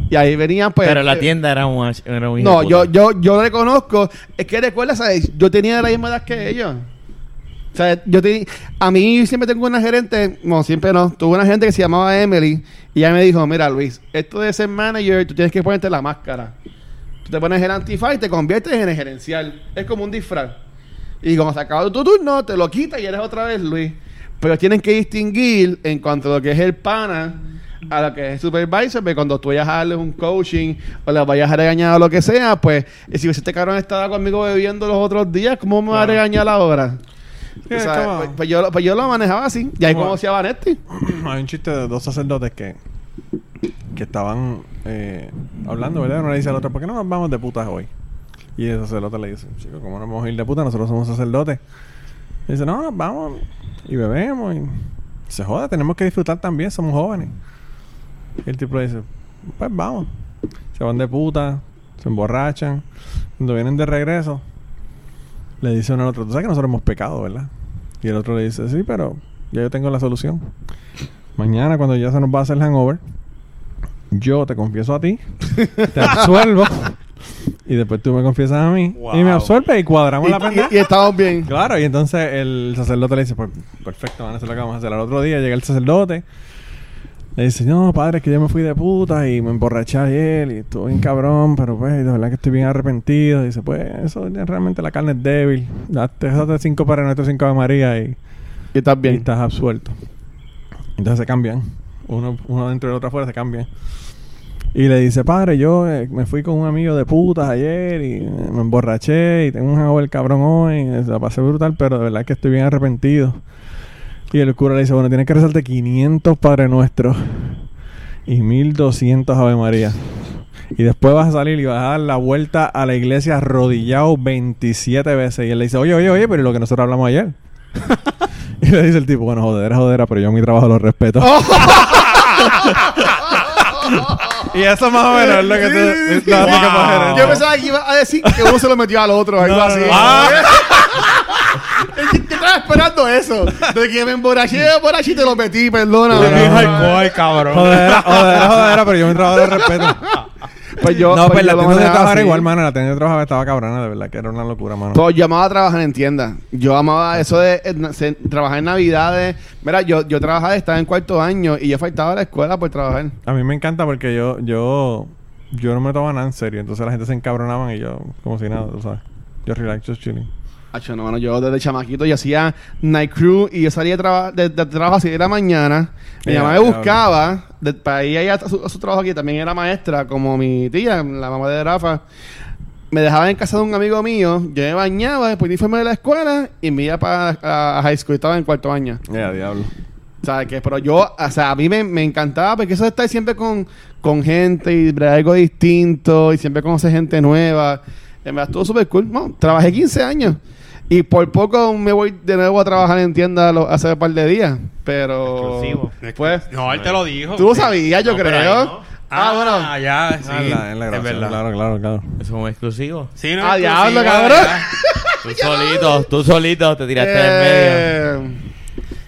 Y ahí venían pues... Pero la eh, tienda era un, era un no, yo, yo, yo reconozco. Es que recuerda, ¿sabes? Yo tenía la misma edad que ellos. O sea, yo te, a mí siempre tengo una gerente, no, siempre no. Tuve una gerente que se llamaba Emily y ella me dijo, mira Luis, esto de ser manager, tú tienes que ponerte la máscara. Tú te pones el antifaz y te conviertes en el gerencial. Es como un disfraz. Y como se acaba tu turno, te lo quitas y eres otra vez Luis. Pero tienen que distinguir en cuanto a lo que es el pana a lo que es el supervisor, porque cuando tú vayas a darle un coaching o le vayas a regañar o lo que sea, pues eh, si este cabrón estaba conmigo bebiendo los otros días, ¿cómo me va a regañar ahora? Sí, (laughs) O sea, es como- pues, pues yo, lo- pues yo lo manejaba así. Y ahí Como- a Vanetti. (clears throat) Hay un chiste de dos sacerdotes que, que estaban eh, hablando, ¿verdad? Uno le dice al otro, ¿por qué no nos vamos de putas hoy? Y el sacerdote le dice, chico, ¿cómo no vamos a ir de putas? Nosotros somos sacerdotes. Y dice, no, nos vamos y bebemos y se joda, tenemos que disfrutar también, somos jóvenes. Y el tipo le dice, pues vamos. Se van de puta, se emborrachan. Cuando vienen de regreso, le dice uno al otro, tú sabes que nosotros hemos pecado, ¿verdad? Y el otro le dice, sí, pero ya yo tengo la solución. Mañana, cuando ya se nos va a hacer el hangover, yo te confieso a ti, te (laughs) absuelvo, y después tú me confiesas a mí, y me absuelves y cuadramos la pendeja. Y, y, y estábamos bien. Claro, y entonces el sacerdote le dice, pues perfecto, van a hacer lo que vamos a hacer. Al otro día llega el sacerdote, le dice, no, padre, es que yo me fui de puta y me emborraché ayer y estuve bien cabrón, pero pues de verdad que estoy bien arrepentido. dice, pues eso realmente la carne es débil. Date, date cinco para nuestro cinco de María y, Y estás y bien. estás absuelto. Entonces se cambian. Uno, uno dentro y el otro afuera se cambian. Y le dice, padre, yo eh, me fui con un amigo de putas ayer y eh, me emborraché y tengo un hangover cabrón hoy. y La pasé brutal, pero de verdad que estoy bien arrepentido. Y el cura le dice, bueno, tienes que rezarte 500 Padre Nuestro y 1200 Ave María. Y después vas a salir y vas a dar la vuelta a la iglesia arrodillado 27 veces. Y él le dice, oye, oye, oye, pero ¿y lo que nosotros hablamos ayer. (laughs) y le dice el tipo, bueno, jodera, jodera, pero yo mi trabajo lo respeto. (laughs) y eso más o menos es lo que tú... es lo que Wow. Yo pensaba que iba a decir que uno se lo metió al otro, algo así. no. Ah. (laughs) Yo estaba esperando eso. De que me emborraché, me emborraché y te lo metí, perdona. No. alcohol, cabrón. Jodera, jodera, jodera, pero yo mi trabajo lo respeto. Pues yo, no, pues pero la tienda de trabajar así. igual, mano. La tienda de trabajar estaba cabrona, de verdad, que era una locura, mano. Pues yo amaba trabajar en tiendas. Yo amaba eso de eh, trabajar en Navidades. Mira, yo, yo trabajaba, estaba en cuarto año y yo faltaba a la escuela por trabajar. A mí me encanta porque yo, yo, yo no me tomaba nada en serio. Entonces la gente se encabronaban y yo, como si nada, tú sabes. Yo relax, just chilling. No, mano, yo desde chamaquito yo hacía night crew y yo salía de, traba- de, de trabajo a 6 de la mañana. Mi Ya, mamá me diablo. buscaba de, para ir allá a su, a su trabajo aquí. También era maestra, como mi tía, la mamá de Rafa. Me dejaba en casa de un amigo mío. Yo me bañaba, después uniforme de la escuela y me iba para a, a high school. Estaba en cuarto año. Ya, diablo. O sea, que, pero yo, o sea, a mí me, me encantaba porque eso de estar siempre con, con gente y bregar algo distinto y siempre conocer gente nueva. En verdad, estuvo súper cool. No, trabajé 15 años y por poco me voy de nuevo a trabajar en tienda lo- hace un par de días. Pero. Exclusivo. Pues. No, él te lo dijo. Tú lo sabías, yo No, creo. no. Ah, bueno. Ah, ya, sí. Ah, en la- en la es verdad. Claro, claro, claro. Eso es un exclusivo. Sí, no Ah, diablo, cabrón. Tú solito, tú solito te tiraste en el medio.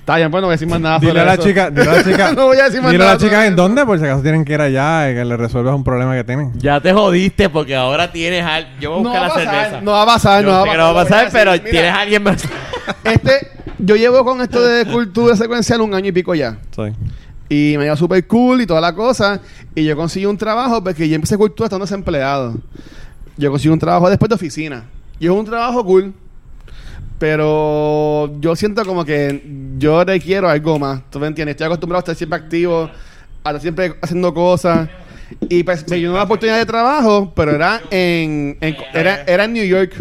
Está bien, pues no voy a decir más nada. Dile sobre a la eso. chica, dile a la chica. (laughs) no voy a decir más dile a nada. la chica sobre en eso. dónde, por si acaso tienen que ir allá y que le resuelvas un problema que tienen. Ya te jodiste porque ahora tienes al... Yo voy a No buscar va a la pasar, cerveza. no va a pasar, Yo no va a sé pasar. que no va a pasar, decir. pero Mira, tienes a alguien más. Este, yo llevo con esto de cultura secuencial un año y pico ya. Sí. Y me dio súper cool y toda la cosa. Y yo conseguí un trabajo porque yo empecé cultura estando desempleado. Yo conseguí un trabajo después de oficina. Y es un trabajo cool. Pero yo siento como que yo requiero algo más. ¿Tú me entiendes? Estoy acostumbrado a estar siempre activo, a estar siempre haciendo cosas. Y pues me dio una oportunidad de trabajo, pero era en, en- era, era en New York.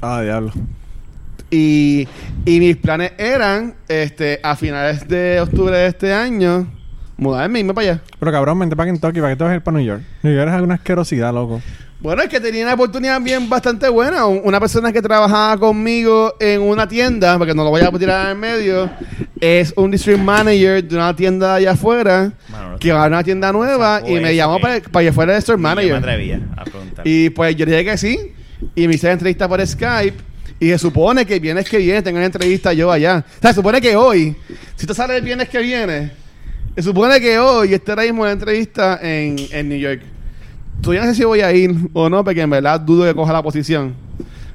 Ah, diablo. Y, y mis planes eran, este, a finales de octubre de este año, mudarme y irme para allá. Pero cabrón, vente para Kentucky, ¿para qué te vas a ir para New York? New York es una asquerosidad, loco. Bueno, es que tenía una oportunidad bien bastante buena. Un- Una persona que trabajaba conmigo en una tienda, porque no lo voy a tirar en medio, es un district manager de una tienda allá afuera Mano, que va a una tienda nueva y me llamó para, para que fuera de store Yo me manager. atrevía a preguntar. Y pues yo le dije que sí. Y me hice la entrevista por Skype. Y se supone que el viernes que viene tengo una entrevista yo allá. O sea, se supone que hoy, si tú sales el viernes que viene, se supone que hoy esté ahora mismo en la entrevista en, en New York. Ya no sé si voy a ir o no, porque en verdad dudo que coja la posición.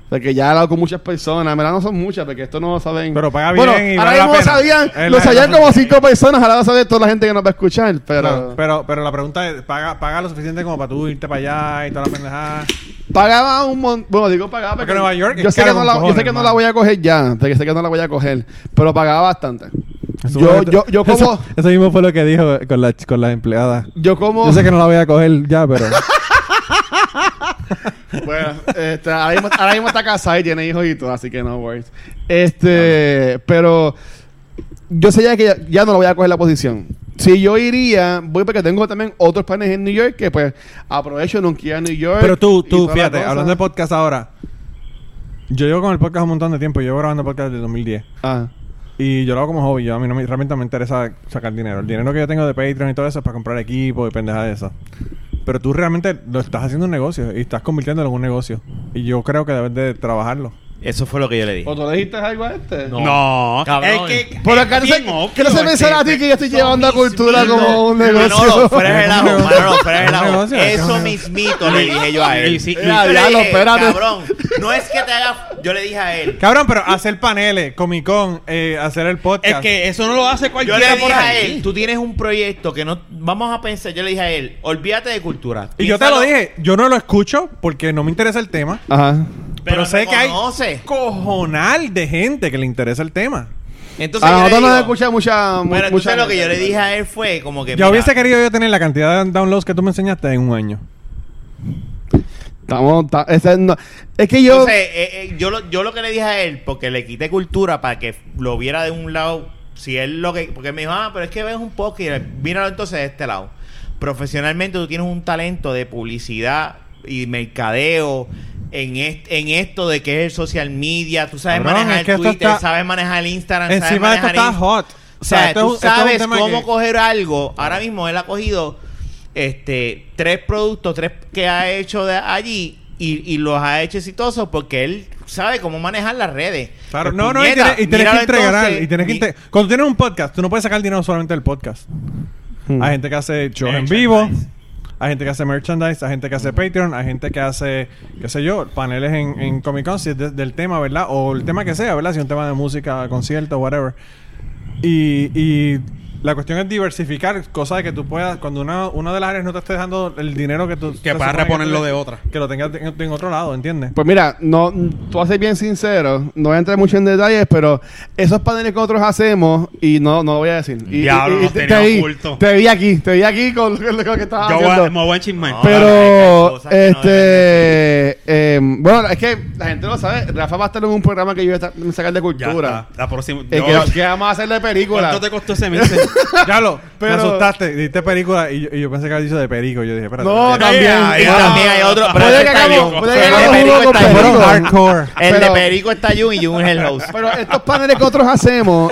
Porque ya he hablado con muchas personas, en verdad no son muchas, porque esto no lo saben. Pero paga Bueno, bien y ahora mismo lo sabían, lo sabían como cinco personas, ahora va a saber toda la gente que nos va a escuchar, pero... Claro, pero, pero la pregunta es, ¿paga, ¿paga lo suficiente como para tú irte para allá y toda la pendejada? Pagaba un montón. Bueno, digo pagaba Porque Nueva York yo sé, que no la, yo cojones, sé que no la voy a coger ya. Sé que, sé que no la voy a coger. Pero pagaba bastante. Eso Yo, yo, (laughs) yo como. Eso, eso mismo fue lo que dijo con la, con la empleada. Yo como. Yo sé que no la voy a coger ya, pero... (laughs) (laughs) Bueno, este, ahora, mismo, ahora mismo está casada y tiene hijos y todo, así que no worries. Este, pero yo sé ya que ya, ya no lo voy a coger la posición. Si yo iría, voy porque tengo también otros planes en New York que pues aprovecho, nunca ir a New York. Pero tú, tú, fíjate, hablando de podcast ahora. Yo llevo con el podcast un montón de tiempo. Yo llevo grabando podcast desde 2010. Ah. Y yo lo hago como hobby. Yo, a mí no me, realmente no me interesa sacar dinero. El dinero que yo tengo de Patreon y todo eso es para comprar equipo y pendejadas de eso. Pero tú realmente lo estás haciendo un negocio y estás convirtiéndolo en un negocio. Y yo creo que debes de trabajarlo. Eso fue lo que yo le dije. ¿O tú le dijiste algo a este? No. No, Cabrón. es que. Por acá no que no se a ti que yo estoy llevando a cultura mismito. como un negocio. fuera de. Manolo, fuera de es Eso mismito le dije yo a él. Y y-. Cabrón, no es que te haga... Yo le dije a él. Cabrón, pero hacer paneles, Comic Con, eh, hacer el podcast. Es que eso no lo hace Yo cualquiera le por dije a él, tú tienes un proyecto que no... Vamos a pensar, yo le dije a él, olvídate de cultura. Y yo te lo dije, yo no lo escucho porque no me interesa el tema. Ajá. Pero, sé que hay cojonal de gente que le interesa el tema. Entonces A yo le nosotros nos escucha mucha. mu- Bueno, mucha entonces lo que yo le dije a él fue como que... Ya mira, hubiese querido yo tener la cantidad de downloads que tú me enseñaste en un año. Estamos. ta- ese no- es que yo. Entonces, eh, eh, yo, lo, yo lo que le dije a él, porque le quité cultura para que lo viera de un lado, si él lo que... Porque me dijo, ah, pero es que ves un poco y míralo entonces de este lado. Profesionalmente tú tienes un talento de publicidad y mercadeo en, est- en esto de que es el social media, tú sabes Cabrón, manejar es que el esto Twitter, está- sabes manejar el Instagram, sabes Encima de esto manejar está hot. O sea, tú sabes cómo que- coger algo. Ahora mismo él ha cogido este tres productos, tres que ha hecho de allí y, y los ha hecho exitosos porque él sabe cómo manejar las redes. Claro, no, no, y tienes, y tienes que entregar. entonces, y tienes que Cuando tienes un podcast, tú no puedes sacar dinero solamente del podcast. Hmm. Hay gente que hace shows en vivo. Hay gente que hace merchandise, hay gente que hace Patreon, hay gente que hace, qué sé yo, paneles en, en Comic Con, si es de- del tema, ¿verdad? O el tema que sea, ¿verdad? Si es un tema de música, concierto, whatever. Y, y la cuestión es diversificar, cosa de que tú puedas, cuando una, una de las áreas no te esté dejando el dinero que tú... Que supone reponerlo tú- de otra. Que lo tengas en, en otro lado, ¿entiendes? Pues mira, no, tú ser bien sincero, no voy a entrar mucho en detalles, pero esos paneles que nosotros hacemos, y no, no lo voy a decir. Y, Diablo, y- y te, tenía te vi, oculto. te vi aquí, te vi aquí con lo, lo que estabas Yo voy haciendo. a, me voy a chismar. No, Pero, que no este, eh, bueno, es que la gente lo sabe. Rafa va a estar en un programa que yo voy a sacar de Ya cultura. está. La próxima. Eh, yo- que, que vamos a hacer de película. ¿Cuánto te costó ese mes? (laughs) (laughs) ya lo, Pero- me asustaste, diste película y yo, y yo pensé que había dicho de perico. Yo dije, espérate. No, también. Y también hay otro. pero Puede que hagamos- puede que El de hagamos Perico uno con está Perico. Hardcore. El de Perico está Jun y Jun es el host. Pero estos paneles que nosotros hacemos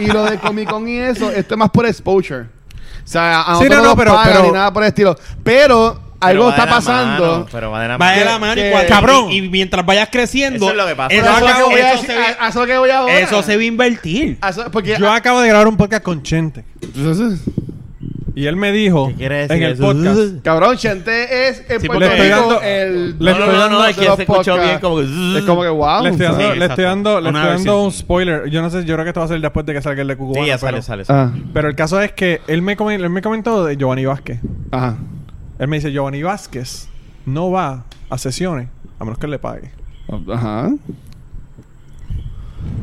y lo de Comic Con y eso, esto es más por exposure. O sea, a Sí, no, no, no, nos pero- pagan pero- ni nada por el estilo. Pero algo está pasando. mano, pero va de la Va de mano. la mano y que- cual- cabrón. Y, y mientras vayas creciendo. Eso es lo que pasa. Eso, Eso es lo que voy eso se, a- eso que voy ahora. va, eso se va a invertir. Eso- porque Yo acabo de grabar un podcast con Chente. Y él me dijo ¿Qué quiere decir en el eso? podcast. Cabrón, Chente es en Sí, Puerto Le estoy Rico dando- el le No, no, no, no, es que se escuchó bien como que- Es como que wow. Le estoy dando, Sí, le estoy dando, le estoy dando un spoiler. Yo no sé, yo creo que esto va a ser después de que salga el de Cucubano. Sí, ya pero, sale, sale. sale. Ah, pero el caso es que él me, él me comentó de Giovanni Vázquez. ajá. Él me dice, Giovanni Vázquez no va a sesiones a menos que él le pague. Ajá.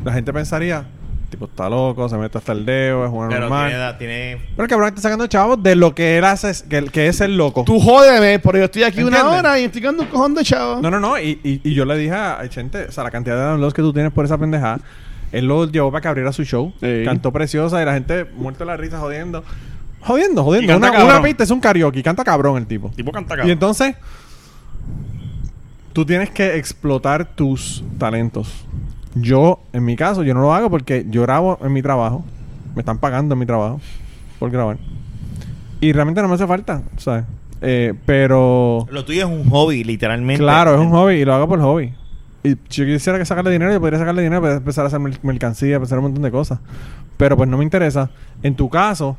La gente pensaría, tipo, está loco, se mete hasta el dedo, es una Pero normal. tiene, edad, tiene Pero el cabrón está sacando chavos de lo que él hace, que, que es el loco. Tú jódeme, pero yo estoy aquí una hora y estoy ganando un cojón de chavo. No, no, no. Y, y, y yo le dije a Chente, o sea, la cantidad de downloads que tú tienes por esa pendejada, él lo llevó para que abriera su show. Sí. Cantó preciosa y la gente muerta la risa jodiendo. Jodiendo, jodiendo. Una, cabrón. una pista es un karaoke. Canta cabrón el tipo. tipo canta Y entonces, tú tienes que explotar tus talentos. Yo, en mi caso, yo no lo hago porque yo grabo en mi trabajo. Me están pagando en mi trabajo por grabar. Y realmente no me hace falta, ¿sabes? Eh, pero... Lo tuyo es un hobby, literalmente. Claro, es un hobby y lo hago por hobby. Y si yo quisiera que sacarle dinero, yo podría sacarle dinero para empezar a hacer mer- mercancía, empezar un montón de cosas. Pero pues no me interesa. En tu caso,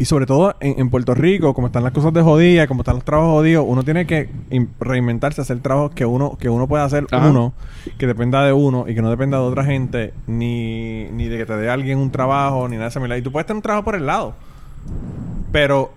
y sobre todo en, en Puerto Rico, como están las cosas de jodida, como están los trabajos jodidos, uno tiene que in- reinventarse, hacer trabajos que uno, que uno pueda hacer Ajá. uno, que dependa de uno y que no dependa de otra gente, ni, ni de que te dé alguien un trabajo, ni nada de mierda. Y tú puedes tener un trabajo por el lado. Pero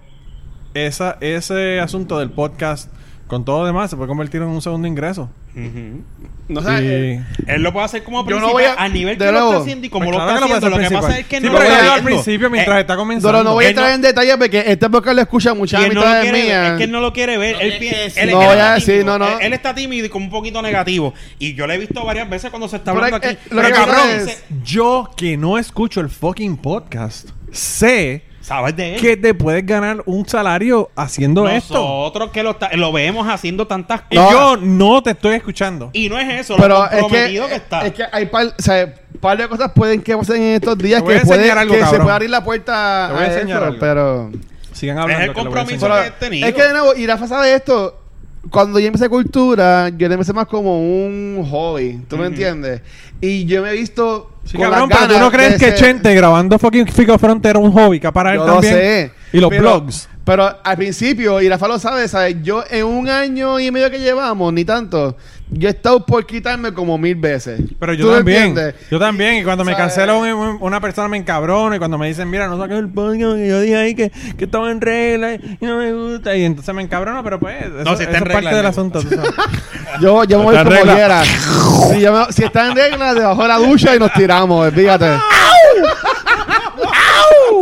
esa, ese asunto del podcast con todo lo demás se puede convertir en un segundo ingreso. Ujú. No sé. Y- eh, Él lo puede hacer como Yo no principal voy a- a, nivel de que lo nuevo. está haciendo y como Pues lo claro está que haciendo. Lo que pasa es que principal. no Sí, lo pero está al principio, mientras Eh, está comenzando. No voy a no- entrar en detalle porque este podcast lo escucha mucha y él no lo amistades quiere ver, mías. es que él no lo quiere ver. No él, pi- él- él No está voy a decir, tímido. no, no. Él, él está tímido y como un poquito negativo. Y yo lo he visto varias veces cuando se está Pero hablando es- aquí. eh, lo Pero que cabrón, pasa es- yo que no escucho el fucking podcast, sé ¿Sabes de él? que te puedes ganar un salario haciendo esto. Nosotros que lo, lo vemos haciendo tantas Y No. yo no te estoy escuchando. Y no es eso, Pero lo es que, está. es que hay par, o sea, par de cosas pueden que pasen en estos días que, puede, enseñar algo, que se puede abrir la puerta Te voy a a enseñar eso, algo. pero... Sigan Es hablando. el que voy a compromiso que he tenido. Es que de nuevo, y Rafa sabe esto. Cuando yo empecé cultura, yo empecé más como un hobby. ¿Tú me entiendes? Y yo me he visto. Sí, con cabrón, las pero tú ganas no crees de que ser- Chente grabando fucking Fico Frontera un hobby que para él Yo lo también. sé. Y los pero, blogs. Pero al principio, y Rafa lo sabe, ¿sabes? Yo en un año y medio que llevamos, ni tanto, yo he estado por quitarme como mil veces. Pero ¿Tú yo también. entiendes? Yo también. Y cuando me ¿Sabes? cancela un- un- una persona me encabrono. Y cuando me dicen, mira, no saques el podcast que yo dije ahí que, que estaba en regla y no me gusta. Y entonces me encabrono, pero pues. Eso, No, si está eso en es parte regla, del asunto. (laughs) Yo, yo me voy como regla. quiera. Si, yo me- si está en regla, debajo de la ducha y nos tiramos, fíjate. (laughs)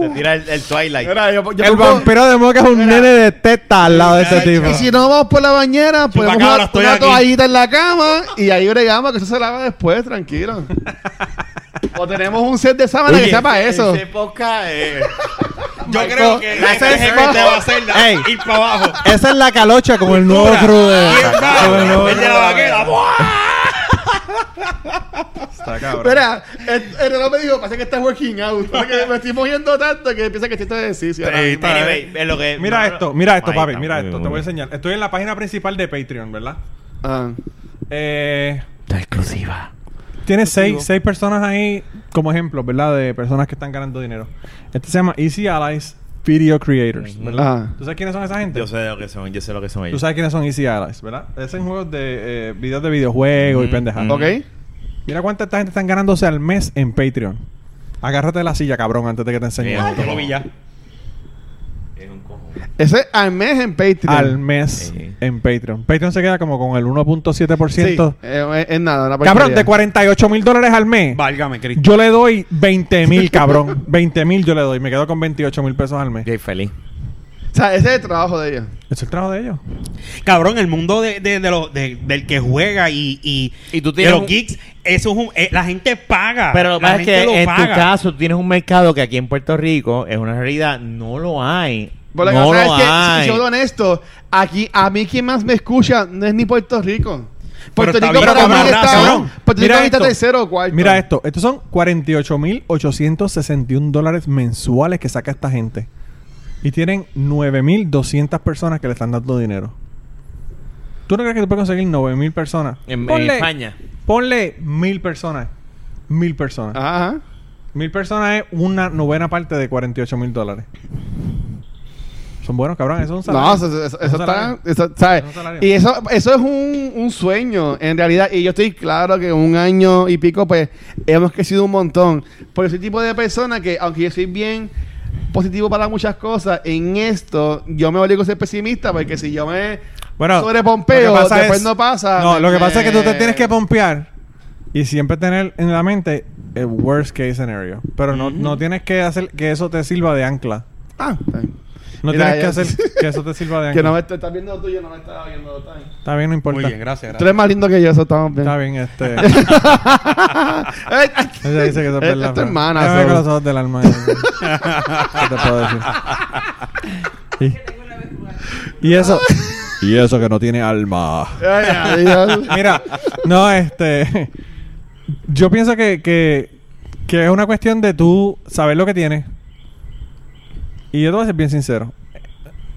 Se tira el, el Twilight. Mira, yo- yo el pongo- vampiro de Moca es un Mira. nene de teta al lado de este tipo. Y si no vamos por la bañera, ponemos Chupacabra, una, estoy una aquí. toallita en la cama y ahí bregamos, que eso se lava después, tranquilo. (laughs) o tenemos un set de sábana que sea para eso. Ese podcast, eh, Yo Marco, creo que la ese te va a hacer la- Ey. ir para abajo. Esa es la calocha como el nuevo Cultura. crew de. Y el bajo, como el nuevo el de crew la de- vaquera. ¡buah! Está cabrón. Espera, el, el reloj me dijo, parece que está working out. Porque me estoy moviendo tanto que piensa que estoy haciendo ejercicio. ahora mismo. anyway, es lo que- Mira no, esto, mira esto, papi, está, mira esto, te voy a enseñar. Estoy en la página principal de Patreon, ¿verdad? Ah. Eh, Está exclusiva. tiene seis, seis personas ahí como ejemplos, ¿verdad? De personas que están ganando dinero. Este se llama Easy Allies Video Creators, ¿verdad? Ajá. ¿Tú sabes quiénes son esa gente? Yo sé lo que son, yo sé lo que son Tú ellos. sabes quiénes son Easy Allies, ¿verdad? Hacen juegos de eh, videos de videojuegos y pendejadas. mm. ¿Ok? Mira cuánta esta gente están ganándose al mes en Patreon. Agárrate de la silla, cabrón, antes de que te enseñe. Esto. Yo lo vi ya. Es. Ese al mes en Patreon. Al mes Sí. en Patreon. Patreon se queda como con el 1.7%. Sí, eh, es nada. una Cabrón, de 48 mil dólares al mes. Válgame, Cristo. Yo le doy 20 mil, cabrón. 20 mil yo le doy. Me quedo con 28 mil pesos al mes. Jay feliz. O sea, ese es el trabajo de ellos. Ese es el trabajo de ellos. Cabrón, el mundo de, de, de lo- de- del que juega y, y, Y tú de tienes los un- geeks, eso es un, eh, la gente paga. Pero lo que la pasa es gente que lo en paga. tu caso tú tienes un mercado que aquí en Puerto Rico es una realidad, no lo hay. Por lo que no lo es que, si soy honesto, aquí, a mí quien más me escucha no es ni Puerto Rico. Puerto Rico bien, para mí está, razón. Puerto Rico está tercero o cuarto. Mira esto. Estos son 48.861 dólares mensuales que saca esta gente. Y tienen 9.200 personas que le están dando dinero. ¿Tú no crees que tú puedes conseguir 9.000 personas? En, en Ponle- España. Ponle mil personas. Mil personas. Ajá, ajá. Mil personas es una novena parte de 48 mil dólares. Son buenos, cabrón. Eso es un No, eso, eso- Es eso está. eso- ¿sabes? Es. Y eso, eso es un, un sueño, en realidad. Y yo estoy claro que un año y pico, pues, hemos crecido un montón. Por ese tipo de persona que, aunque yo soy bien positivo para muchas cosas, en esto yo me obligo a ser pesimista, porque si yo me Bueno, sobrepompeo, después es- no pasa. No, lo que pasa es que tú te tienes que pompear y siempre tener en la mente el worst case scenario. Pero no, no tienes que hacer que eso te sirva de ancla. Ah, está bien. No Mira, tienes que hacer que eso te sirva de (laughs) que ancla. no me est- estás viendo tuyo, no me estás viendo bien. Está bien, no importa. Muy bien, gracias, Tú gracias. eres más lindo que yo, eso estamos bien. Está bien, este. (laughs) Ella dice que eso es Es- verdad. es tu pero- hermana, Déjame so. con los ojos del alma. ¿Qué te puedo decir? Y, y eso. Y eso que no tiene alma. Ay. Mira, no, este. Yo pienso que, que, que es una cuestión de tú saber lo que tienes. Y yo te voy a ser bien sincero.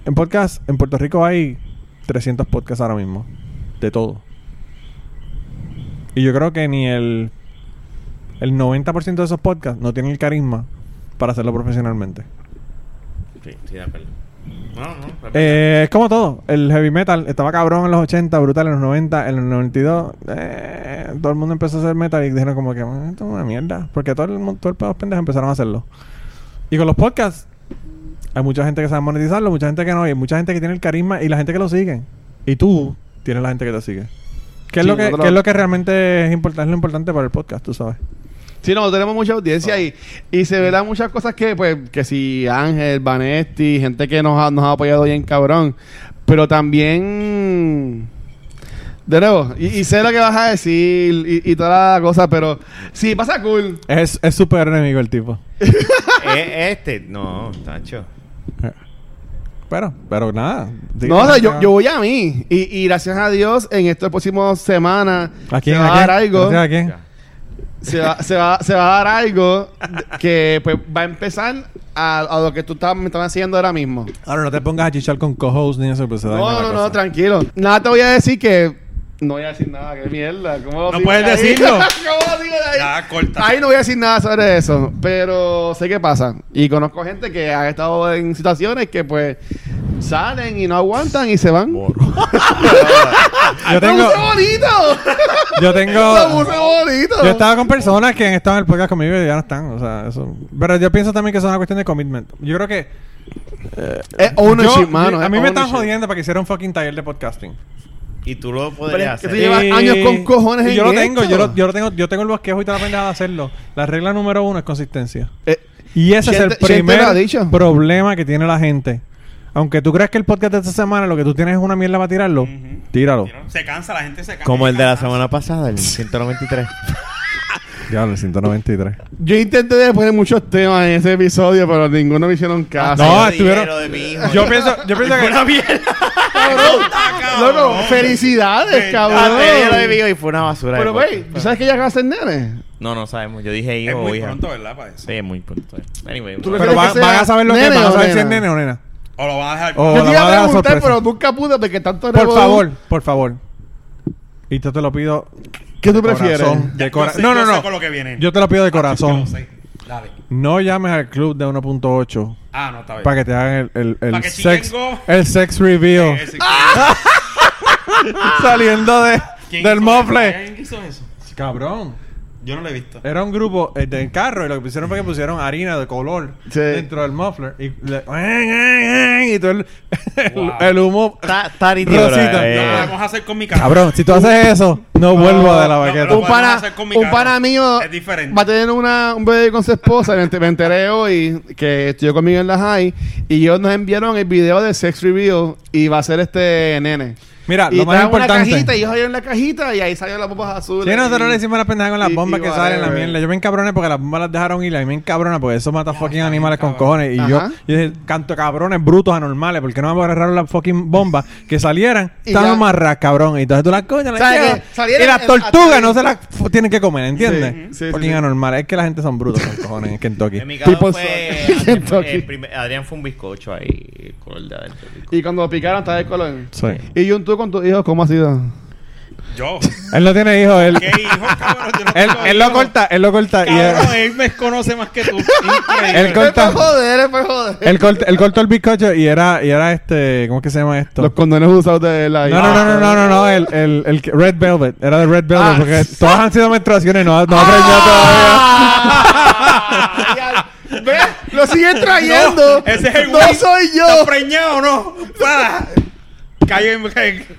En podcast, en Puerto Rico hay 300 podcasts ahora mismo. De todo. Y yo creo que ni el, el 90% de esos podcasts no tienen el carisma para hacerlo profesionalmente. Sí, sí, de acuerdo. No, no. es verdad. Eh, es como todo. El heavy metal estaba cabrón en los 80, brutal en los 90, en los 92. eh, todo el mundo empezó a hacer metal y dijeron como que "Ah, esto es una mierda. Porque todo el mundo, todo el pendejo empezaron a hacerlo. Y con los podcasts, hay mucha gente que sabe monetizarlo, mucha gente que no, y hay mucha gente que tiene el carisma y la gente que lo sigue. Y tú tienes la gente que te sigue. ¿Qué es, Sí, lo, que, nosotros- qué es lo que realmente es, importante es lo importante para el podcast, tú sabes? Sí, no, tenemos mucha audiencia y, y se verán muchas cosas que, pues, que si Ángel, Vanetti, gente que nos ha, nos ha apoyado bien cabrón. Pero también. De nuevo, y, y sé lo que vas a decir y, y toda la cosa, pero sí, pasa cool. Es es súper enemigo el tipo. (laughs) Eh, este, no, Tacho. Pero, pero nada. No, o sea, yo, yo voy a mí. Y, y gracias a Dios, en estas próximas semanas ¿A quién? se va ¿A dar algo. ¿A quién? Ya. se va, se, va, se va a dar algo que pues va a empezar a, a lo que tú estabas, me estabas haciendo ahora mismo. Ahora no te pongas a chichar con co-host ni eso, pues No, no, no, tranquilo. Nada te voy a decir que. No voy a decir nada, qué mierda. ¿Cómo No puedes de ahí? (laughs) decirlo. ¿Cómo digo de ahí? Ya, corta. Ahí no voy a decir nada sobre eso. Pero sé qué pasa. Y conozco gente que ha estado en situaciones que pues salen y no aguantan y se van. (laughs) Yo ¡Lo tengo, bonito! yo ¡Lo tengo, (laughs) bonito! yo he estado con personas que han estado en el podcast conmigo y ya no están, o sea, eso. Pero yo pienso también que eso es una cuestión de commitment. Yo creo que Es ownership, yo- mano. a mí me están jodiendo para que hiciera un fucking taller de podcasting. Y tú lo podrías que hacer. tú llevas años con cojones y en yo lo tengo, yo lo, yo lo tengo, yo tengo el bosquejo y toda la pendeja de hacerlo. La regla número uno es consistencia. Eh, Y ese es el primer problema que tiene la gente. Aunque tú creas que el podcast de esta semana lo que tú tienes es una mierda para tirarlo, Ujú. tíralo. Se cansa, la gente se cansa. Como el de la semana pasada, el 193. (laughs) Ya, el 193. yo intenté de poner muchos temas en ese episodio, pero ninguno me hicieron caso. No, estuvieron- de. Yo pienso, yo pienso que Cabrón, loco, felicidades, Ah, cabrón. dije lo hijo y fue una basura. Pero, güey, podcast. ¿tú sabes que ya acaba de ser nene? No, no sabemos. Yo dije Es hijo o muy hija. pronto, ¿verdad? Para eso. Sí, es muy pronto. Anyway. ¿Tú no. Pero ¿Quieres van, que van a saber lo que nene es, van a o saber si es nena? nene o nena. O lo van a dejar. O- Yo la te iba van a a dar preguntar, sorpresa. pero nunca pude porque tanto Por revolú. favor, por favor. Y yo te lo pido. ¿Qué tú de prefieres? corazón, de Ya, cora- yo sé- no, yo no, sé no. con lo que viene. Yo te lo pido de Yo corazón. sé. Dale. No llames al club de 1.8 Ah, no, está bien. para que te hagan el, el, el que sex, el sex reveal. Eh, ese- (laughs) Saliendo de, ¿Quién del hizo eso? mofle. ¿Quién hizo eso? Cabrón. Yo no lo he visto. Era un grupo eh, del carro y lo que pusieron fue que pusieron harina de color Sí. dentro del muffler y, le- y todo el, (laughs) el- Wow. el humo. Está, nítido, Rosita. eh. Lo podemos hacer con mi cara. Cabrón, si tú haces eso, no vuelvo de la baqueta. no, un pana, hacer con mi un carro. pana mío Es diferente. va a tener una, un bebé con su esposa. Me enteré hoy que estudió conmigo en la high. Y ellos nos enviaron el video de Sex Reveal. Y va a ser este nene. Mira, y lo más traen una importante. cajita y ellos abrieron la cajita y ahí salieron las bombas azules. Sí, nosotros y- le hicimos la pendeja con las y- bombas y que salen la mierda. Yo me encabroné porque las bombas las dejaron ir. A mí me encabrona porque eso mata fucking animales con cojones. Y yo, Ajá. yo dije, canto cabrones brutos anormales. porque no me agarraron las fucking bombas que salieran? Ya. amarras, cabrón. Y entonces tú las coñas, las Y las en- tortugas no se las tienen que comer, ¿entiendes? Sí, fucking sí. anormales. Es que la gente son brutos con cojones en Kentucky. (laughs) En mi caso fue... (laughs) Adrián, fue un bizcocho ahí. De. Y cuando picaron estaba el color. Sí. Y Jun, tú con tus hijos, ¿cómo ha sido? Yo. Él no tiene hijos. Él, ¿Qué hijo, cabrón? Yo no él, tengo él lo corta. Él lo corta. Y Cabrón, él, él me conoce más que tú. (laughs) Él Increíble. corta- Él fue joder, él fue joder. él corta- él cortó el bizcocho y era, y era este. ¿Cómo es que se llama esto? Los condones usados de la No, no, no, no, no, no, no, el, el, el que- Red Velvet, era de Red Velvet, Ah. porque todas han sido menstruaciones, no, no ha preñado todavía. (laughs) ¿Ves? Lo siguen trayendo. No, ese es el No güey. soy ¿Estás yo. preñado o no? (laughs) Para. Cállenme. (laughs)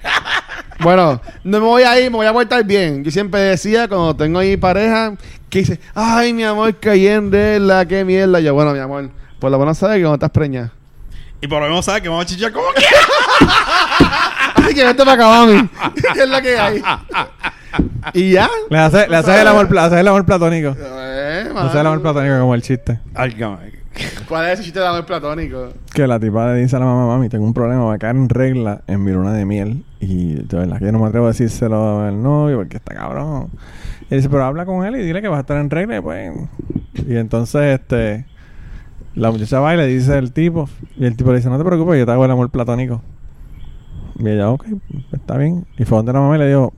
Bueno, no me voy a ir, me voy a portar bien. Yo siempre decía, cuando tengo ahí pareja, que dice, ay, mi amor, cayendo la qué mierda. Yo, bueno, mi amor, por lo menos sabes que no estás preñada. Y por lo menos sabe que vamos a chichar como (laughs) que. Así que vete para acá, mami. (laughs) es la que hay. y ya. Le haces le haces el, amor, pla- haces el amor platónico. Eh, Le haces el amor platónico como el chiste. Ay. ¿Cuál es ese chiste de amor platónico? Que la tipa le dice a la mamá, mami, tengo un problema, va a caer en regla en mi de miel. Y de verdad que yo no me atrevo a decírselo al novio porque está cabrón. Y dice, pero habla con él y dile que vas a estar en regla pues... Y entonces, este... La muchacha va y le dice al tipo. Y el tipo le dice, no te preocupes, yo te hago el amor platónico. Y ella, ok, está bien. Y fue donde la mamá y le dijo,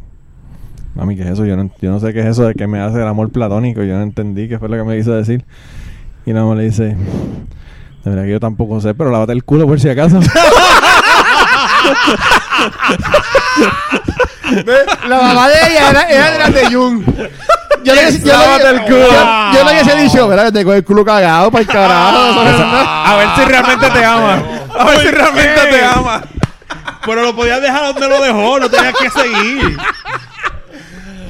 mami, ¿qué es eso? Yo no, yo no sé qué es eso de que me hace el amor platónico. Yo no entendí qué fue lo que me quiso decir. Y la mamá le dice, de verdad que yo tampoco sé, pero lávate el culo por si acaso. La mamá de ella era, era de las de Jung. Yo le yo Lávate le- el culo. Yo, yo le hubiese dicho, ¿verdad? Te coge el culo cagado para el carajo. nada. a ver si realmente te ama. A ver si realmente te ama. Pero lo podías dejar donde lo dejó, no tenías que seguir.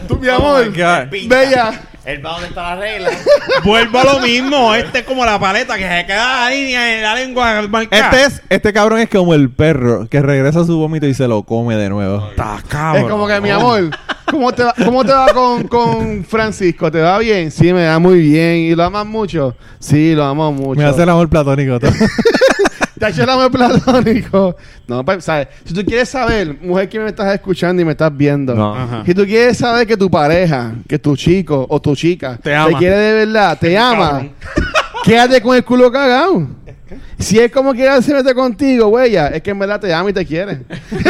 Tú, mi amor, my God. Pinta. bella. Él va donde está la regla. (laughs) Vuelvo a lo mismo. Este es como la paleta que se queda ahí en la lengua marcada. Este es, este cabrón es como el perro que regresa a su vómito y se lo come de nuevo. Está cabrón. Es como que, mi amor, ¿cómo te va, cómo te va con, con Francisco? ¿Te va bien? Sí, me va muy bien. ¿Y lo amas mucho? Sí, lo amo mucho. Me hace el amor platónico. (laughs) todo. ¿Te ha hecho el amor platónico? No, pues, ¿sabes? Si tú quieres saber, mujer que me estás escuchando y me estás viendo, No. Si tú quieres saber que tu pareja, que tu chico o tu chica Te ama. quiere de verdad, te ama, (laughs) quédate con el culo cagado. Si es como quiera se mete contigo, güey, es que en verdad te ama y te quiere. (laughs)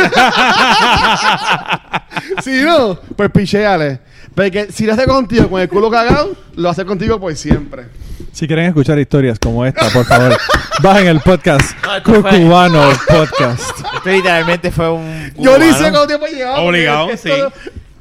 si no, pues picheale. Porque si lo hace contigo con el culo cagado, lo hace contigo por siempre. Si quieren escuchar historias como esta, por favor, (laughs) bajen el podcast. No, esto fue- Cucubano Podcast. Esto literalmente fue un. Yo ni sé cuánto tiempo llevamos. Obligado, sí.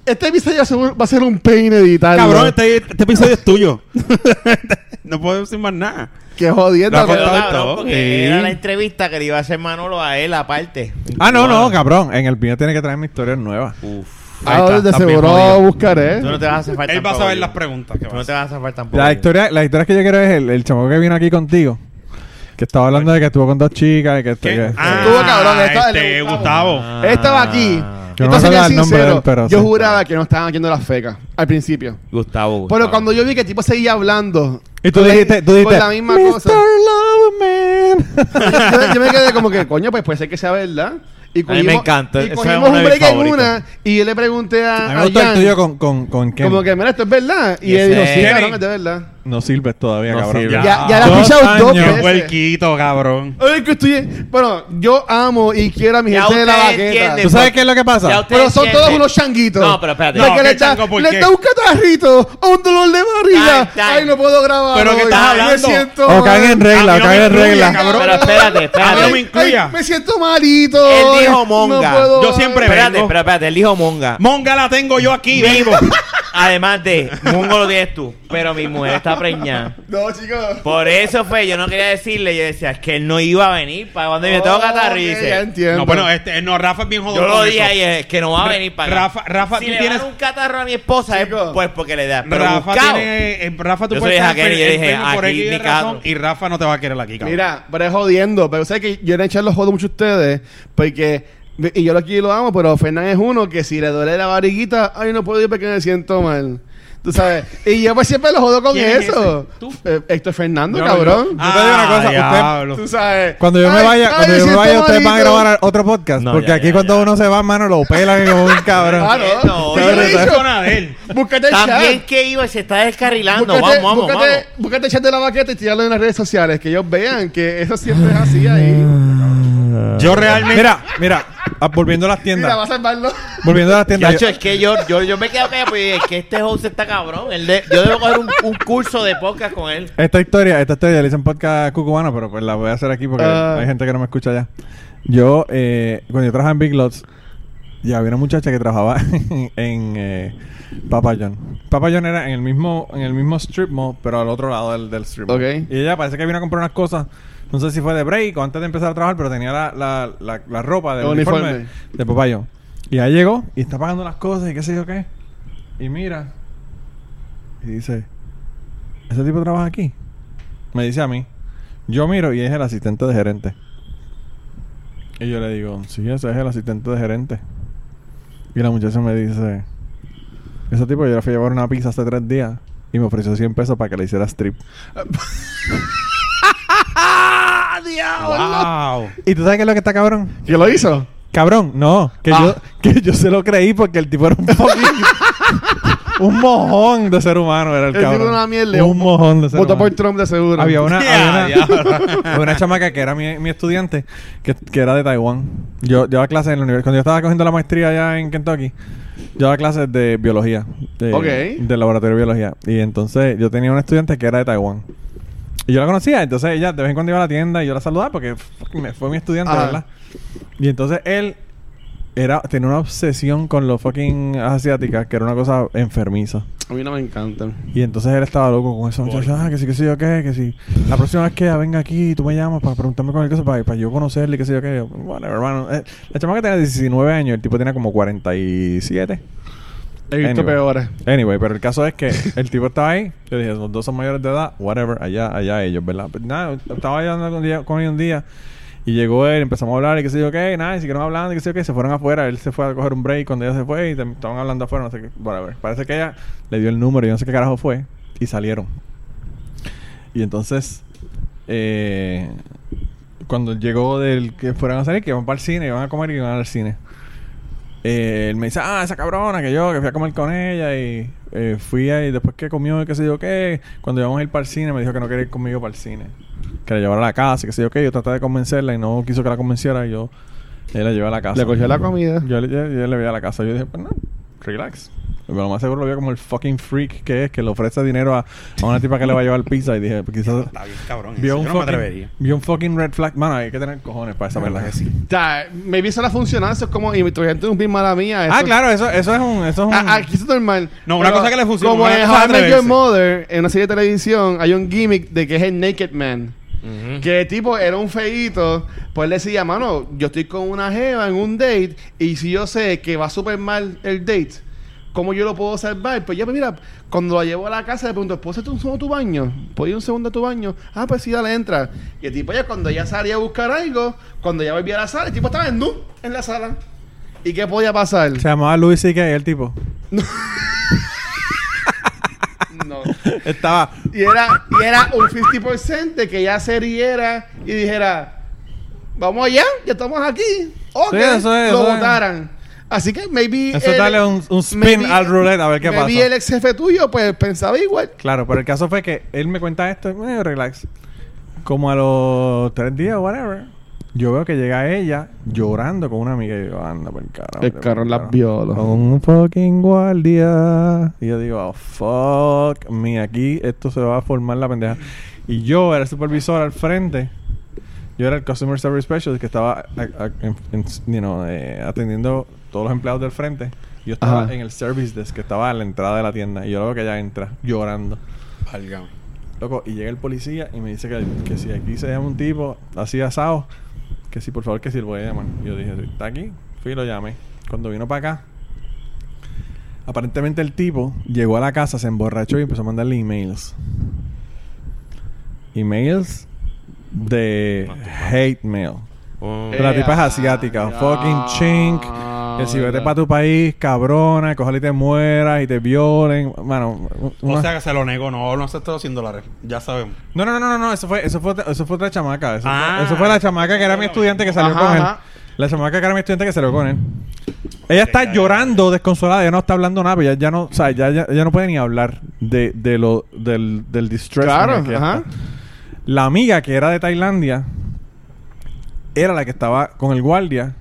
Este episodio va a ser un- va a ser un pain editar. Cabrón, este, este episodio es tuyo. (laughs) no puedo decir más nada. Qué jodiendo. Lo ha cabrón, porque Sí. era la entrevista que le iba a hacer Manolo a él aparte. Ah, no, no, cabrón. En el mío tiene que traerme historias nuevas. Uf. Ah, Ahí está, de seguro buscaré. Tú no te vas a hacer falta Él va a saber las preguntas que Tú no te vas a hacer falta tampoco. La historia, la historia que yo quiero es el, el chamaco que vino aquí contigo. Que estaba hablando de que estuvo con dos chicas y que... Que- Ah, Estuvo cabrón, esta- este, Gustavo. Ah. Él estaba aquí. Yo no Entonces, el sincero, él, pero yo sí. juraba que no estaban haciendo las fecas al principio. Gustavo. Gustavo. Pero cuando yo vi que el tipo seguía hablando. Y tú dijiste, tú dijiste, la misma Mr. cosa. Loverman. yo, (laughs) yo me quedé como que, (laughs) coño, pues puede ser que sea verdad. Y A mí me encanta, Y cogimos un break en una. Y yo le pregunté A a. mí me gustó el tuyo con, con, con Ken. Como que, mira, esto es verdad. Y él dijo, sí, Kenny. cabrón, es de verdad. No sirves todavía, No cabrón. sirve. Ya, Ya. ya la he pichado dos años. veces. Huerquito, cabrón. Ay, que estoy. Bueno, yo amo y quiero a mi gente de la entienden. ¿Tú sabes qué es lo que pasa? Pero son entiende. todos unos changuitos. No, pero espérate. No, que ¿qué le da, chango por le qué? da un catarrito o un dolor de barriga. Time. Ay, no puedo grabar. ¿Pero qué hoy. estás hablando? Me siento O caen en regla, o caen en regla. cabrón. Pero espérate, A mí espérate. no me incluya. Ay, me siento malito. Él dijo Ay, monga. No puedo. Yo siempre Espérate, espérate, él dijo monga. Monga la tengo yo aquí, vengo. Además de, mongo lo tienes tú, pero mi mujer está preñada. (laughs) No, chicos. Por eso fue, yo no quería decirle, yo decía, es que él no iba a venir para cuando me tengo catarro y ya dice, entiendo. No, bueno, este, no, Rafa es bien jodón. yo lo dije es que no va a venir para acá. Rafa- Rafa, si tú le tienes- un catarro a mi esposa, Chico. es pues porque le da. Pero Rafa buscado. tiene. eh, Rafa, tú Yo puedes soy Jaquel y yo dije, enfermo por aquí X mi razón y Rafa no te va a querer aquí, cabrón. Mira, pero es jodiendo. Pero sé que yo le eché los jodos mucho a ustedes. Porque. Y yo lo aquí lo amo, pero Fernán es uno que si le duele la barriguita, ay, no puedo ir porque me siento mal. Tú sabes. Y yo pues siempre lo jodo con ¿Quién es eso. ese? ¿Tú? Eh, Héctor Fernando, cabrón. yo- te digo una cosa, usted- diablo. Tú sabes. Cuando yo me Ay, vaya, ay, cuando yo me siento vaya, ustedes van a malito. grabar otro podcast. No, porque ya, aquí ya, cuando ya. uno se va, mano, lo pelan como un cabrón. Ah, no. No, Yo he dicho. Búscate el También chat. que iba y se está descarrilando. Búscate, vamos, vamos, búscate, vamos. búscate el chat de la baqueta y tirarlo en las redes sociales. Que ellos vean que eso siempre es así ahí. Yo realmente. Mira, mira, ah, volviendo a las tiendas. Mira, va a salvarlo. Volviendo a las tiendas. Chacho, yo- es que yo, yo, yo me quedo callado porque es que este host está cabrón. Él de- yo debo coger un, un curso de podcast con él. Esta historia, esta historia le hice en podcast cucubano, pero pues la voy a hacer aquí porque Ah. hay gente que no me escucha ya. Yo, eh, cuando yo trabajaba en Big Lots, ya había una muchacha que trabajaba (laughs) en eh, Papa John. Papa John era en el mismo, en el mismo strip mall, pero al otro lado del, del strip mall. Ok. Y ella parece que vino a comprar unas cosas. No sé si fue de break o antes de empezar a trabajar, pero tenía la, la, la, la ropa del El uniforme, uniforme. de Papa John. Y ahí llegó y está pagando las cosas y qué sé yo qué. Y mira. Y dice, ¿ese tipo trabaja aquí? Me dice a mí. Yo miro y es el asistente de gerente. Y yo le digo, sí, ese es el asistente de gerente. Y la muchacha me dice, ese tipo yo le fui a llevar una pizza hace tres días y me ofreció 100 pesos para que le hiciera strip. (laughs) Wow. ¿Y tú sabes qué es lo que está cabrón? ¿Quién lo hizo? Cabrón, no. Que, Ah. yo, que yo se lo creí porque el tipo era un (laughs) un mojón de ser humano era el, El cabrón. una mierda. Un mojón de ser Votó humano. por Trump de seguro. Había una, había una, (laughs) había una chamaca que era mi, mi estudiante, que, que era de Taiwán. Yo llevaba clases en la universidad. Cuando yo estaba cogiendo la maestría allá en Kentucky, yo daba clases de biología. De, Ok. de laboratorio de biología. Y entonces yo tenía una estudiante que era de Taiwán. Y yo la conocía, entonces ella de vez en cuando iba a la tienda y yo la saludaba porque me- fue mi estudiante, Ajá. ¿verdad? Y entonces él era tenía una obsesión con los fucking asiáticas, que era una cosa enfermiza. A mí no me encantan. Y entonces él estaba loco con eso. Muchacho, ah, que sí, que sí, yo qué, que sí. La próxima vez que venga aquí, tú me llamas para preguntarme con él cosa para, para yo conocerle y qué sé yo qué. Bueno, hermano. Eh, la chamaca tenía 19 años, el tipo tenía como 47. He visto Anyway. peores. Anyway, pero el caso es que (laughs) el tipo estaba ahí. Yo dije, los dos son mayores de edad, whatever, allá, allá ellos, ¿verdad? Pero nada, estaba hablando con, él un día. Y llegó él, empezamos a hablar y qué sé yo qué, nada, y siguieron hablando y qué sé yo qué, se fueron afuera, él se fue a coger un break cuando ella se fue y estaban hablando afuera, no sé qué, whatever. Parece que ella le dio el número y yo no sé qué carajo fue, y salieron. Y entonces, eh, cuando llegó del que fueran a salir, que iban para el cine, iban a comer y iban al cine. Eh, él me dice, ah, esa cabrona que yo, que fui a comer con ella y eh, fui ahí, después que comió y qué sé yo qué, cuando íbamos a ir para el cine me dijo que no quería ir conmigo para el cine, que la llevara a la casa, y qué sé yo qué, yo traté de convencerla y no quiso que la convenciera y yo eh, la llevé a la casa. Le cogió la comida. Yo, le- yo- yo le vi a la casa, yo dije, pues no, relax. Pero lo más seguro lo vio como el fucking freak que es, que le ofrece dinero a, a una tipa que le va a llevar pizza y dije, quizás... Está bien, cabrón. Vio eso. un, Yo no me fucking, atrevería. vio un fucking red flag. Mano, hay que tener cojones para esa verdad que sí. O sea, maybe eso la funcionado. Eso es como... Y tu gente es un bien mala mía. Eso, Ah, claro, eso, eso es un... Eso es un A- Aquí es normal. No, una cosa que le funciona, Como una en cosa How I Met Your atreverse. Mother, en una serie de televisión, hay un gimmick de que es el Naked Man. Que el tipo era un feíto. Pues él decía, mano, yo estoy con una jeva en un date. Y si yo sé que va súper mal el date, ¿cómo yo lo puedo salvar? Pues ya, pues mira, cuando la llevo a la casa, le pregunto, ¿puedo hacerte un segundo a tu baño? ¿Puedo ir un segundo a tu baño? Ah, pues sí, dale, entra. Y el tipo ya, cuando ya salía a buscar algo, cuando ya volvía a la sala, el tipo estaba en nu en la sala. ¿Y qué podía pasar? Se llamaba Luis C.K. el tipo. (laughs) no. Estaba... Y era, y era un 50% de que ya se riera y dijera, vamos allá, ya estamos aquí. O Sí, que eso es, lo votaran. Así que maybe... Eso el- dale un, un spin maybe- al roulette a ver qué maybe pasa. el ex jefe tuyo, pues pensaba igual. Claro, pero el caso fue que él me cuenta esto, eh, relax. Como a los tres días, whatever. Yo veo que llega ella llorando con una amiga y yo, anda por el carajo. El carro las. Con un fucking guardia. Y yo digo, oh, fuck me, aquí esto se va a formar la pendeja. Y yo era el supervisor al frente. Yo era el Customer Service Specialist que estaba a- a- en- en- you know, eh, atendiendo todos los empleados del frente. Yo estaba Ajá. en el service desk que estaba a la entrada de la tienda. Y yo luego que ella entra llorando. Válgame. Loco, y llega el policía y me dice que, que si aquí se llama un tipo así asado, que si por favor que si lo voy a llamar. Y yo dije, ¿está aquí? Fui y lo llamé. Cuando vino para acá, aparentemente el tipo llegó a la casa, se emborrachó y empezó a mandarle emails. Emails de hate mail. Oh. Pero la tipa es asiática, fucking chink. Que si vete para tu país, cabrona, cogerle y te mueras y te violen. Bueno, una- O sea que se lo negó, no, no aceptó los 100 dólares. Ya sabemos. No, no, no, no, no, eso fue, eso fue, eso fue otra chamaca. Eso, Ah. fue, eso fue la chamaca que era mi estudiante que salió Ajá, con él. ajá. La chamaca que era mi estudiante que salió con él. Ella está llorando, desconsolada, ella no está hablando nada, ya, ya no, o sea, ya, ya, ella no puede ni hablar de, de lo, del, del distress. Claro, ajá. está. La amiga que era de Tailandia era la que estaba con el guardia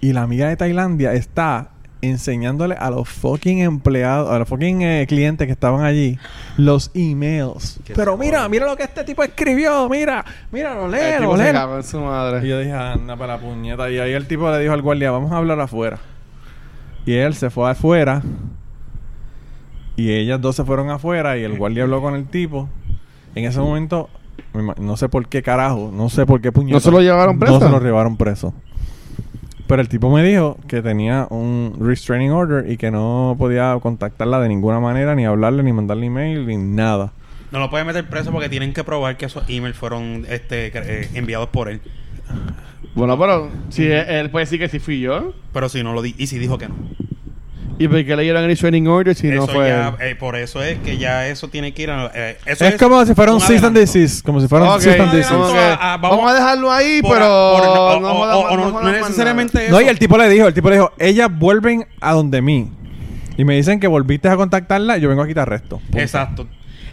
y la amiga de Tailandia está enseñándole a los fucking empleados, a los fucking eh, clientes que estaban allí los emails. Pero mira, mira lo que este tipo escribió, mira, mira, lo lee, lo lee. en su Y madre. yo dije, anda para la puñeta. Y ahí el tipo le dijo al guardia, vamos a hablar afuera. Y él se fue afuera. Y ellas dos se fueron afuera. Y el guardia habló con el tipo. En ese momento, no sé por qué carajo, no sé por qué puñeta. ¿No se lo llevaron preso? No se lo llevaron preso. Pero el tipo me dijo que tenía un restraining order y que no podía contactarla de ninguna manera, ni hablarle, ni mandarle email, ni nada. No lo pueden meter preso porque tienen que probar que esos emails fueron este, eh, enviados por él. Bueno, pero si él, él puede decir que sí fui yo. Pero si no lo di y si dijo que no. ¿Y por qué le dieron el restraining order si no Eso fue? ya, eh, por eso es que ya eso tiene que ir a... eh, eso Es, como si fuera un cease and desist. Como si fuera un Ok, cease and desist. a- a- vamos, vamos- a dejarlo ahí, Por- pero por- o- no, o- o- no- no necesariamente No, eso. y el tipo le dijo, el tipo le dijo, ellas vuelven a donde mí. Y me dicen que volviste a contactarla y yo vengo aquí te arresto. Punto. Exacto.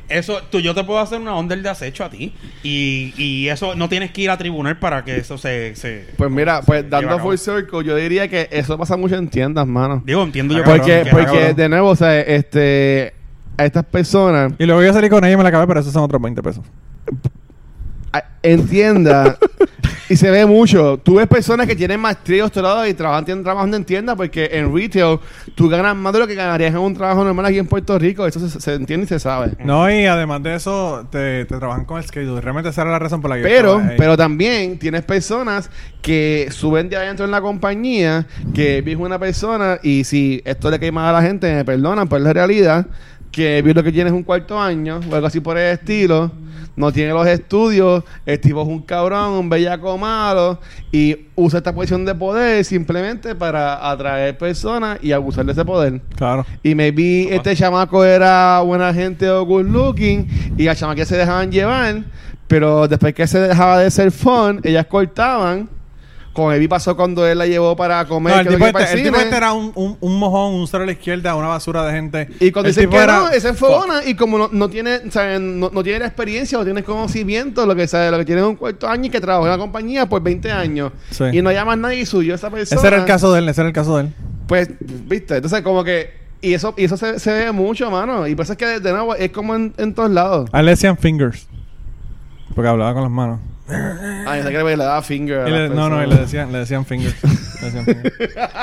Eso, tú, yo te puedo hacer una onda de acecho a ti. Y, y eso no tienes que ir a tribunal para que eso se. se Pues mira, pues se a dando full circle, yo diría que eso pasa mucho en tiendas, mano. Digo, entiendo yo Porque, cabrón, porque cabrón. de nuevo, o sea, este, a estas personas, Y luego yo salí con ella y me la acabé, pero esos son otros 20 pesos. a- en tiendas, (laughs) y se ve mucho, tú ves personas que tienen maestría y doctorado y trabajan tienen- trabajando en tiendas porque en retail tú ganas más de lo que ganarías en un trabajo normal aquí en Puerto Rico. Eso se, se entiende y se sabe. No, y además de eso, te, te trabajan con el schedule. Realmente esa era la razón por la que yo Pero, ahí. pero también tienes personas que suben de adentro en la compañía, que vive una persona y si esto le cae mal a la gente, me perdonan, pero es la realidad, que vi lo que tienes un cuarto año o algo así por el estilo, no tiene los estudios, el tipo es un cabrón, un bellaco malo y usa esta posición de poder simplemente para atraer personas y abusar de ese poder. Claro. Y maybe este chamaco era buena gente o good looking y a chamaque se dejaban llevar, pero después que se dejaba de ser fun, ellas cortaban. Con Evi pasó cuando él la llevó para comer. No, el, tipo este, el tipo este era un, un, un mojón, un cero a la izquierda, una basura de gente. Y cuando El dicen que era- no, esa enfogona y como no, no tiene, o sea, no, no tiene la experiencia o tiene conocimiento, lo que sabe, lo que tiene es un cuarto año y que trabajó en la compañía por 20 años. Sí. Y no llama a nadie y subió a esa persona. Ese era el caso de él, ese era el caso de él. Pues, viste, entonces como que... Y eso, y eso se, se ve mucho, mano. Y por eso es que, de, de nuevo, es como en, en todos lados. A él le decían fingers. Porque hablaba con las manos. Ay, sé que le daba finger. a Y le- las no, no, y personas. le decían, le decían fingers. (laughs) Le decían fingers.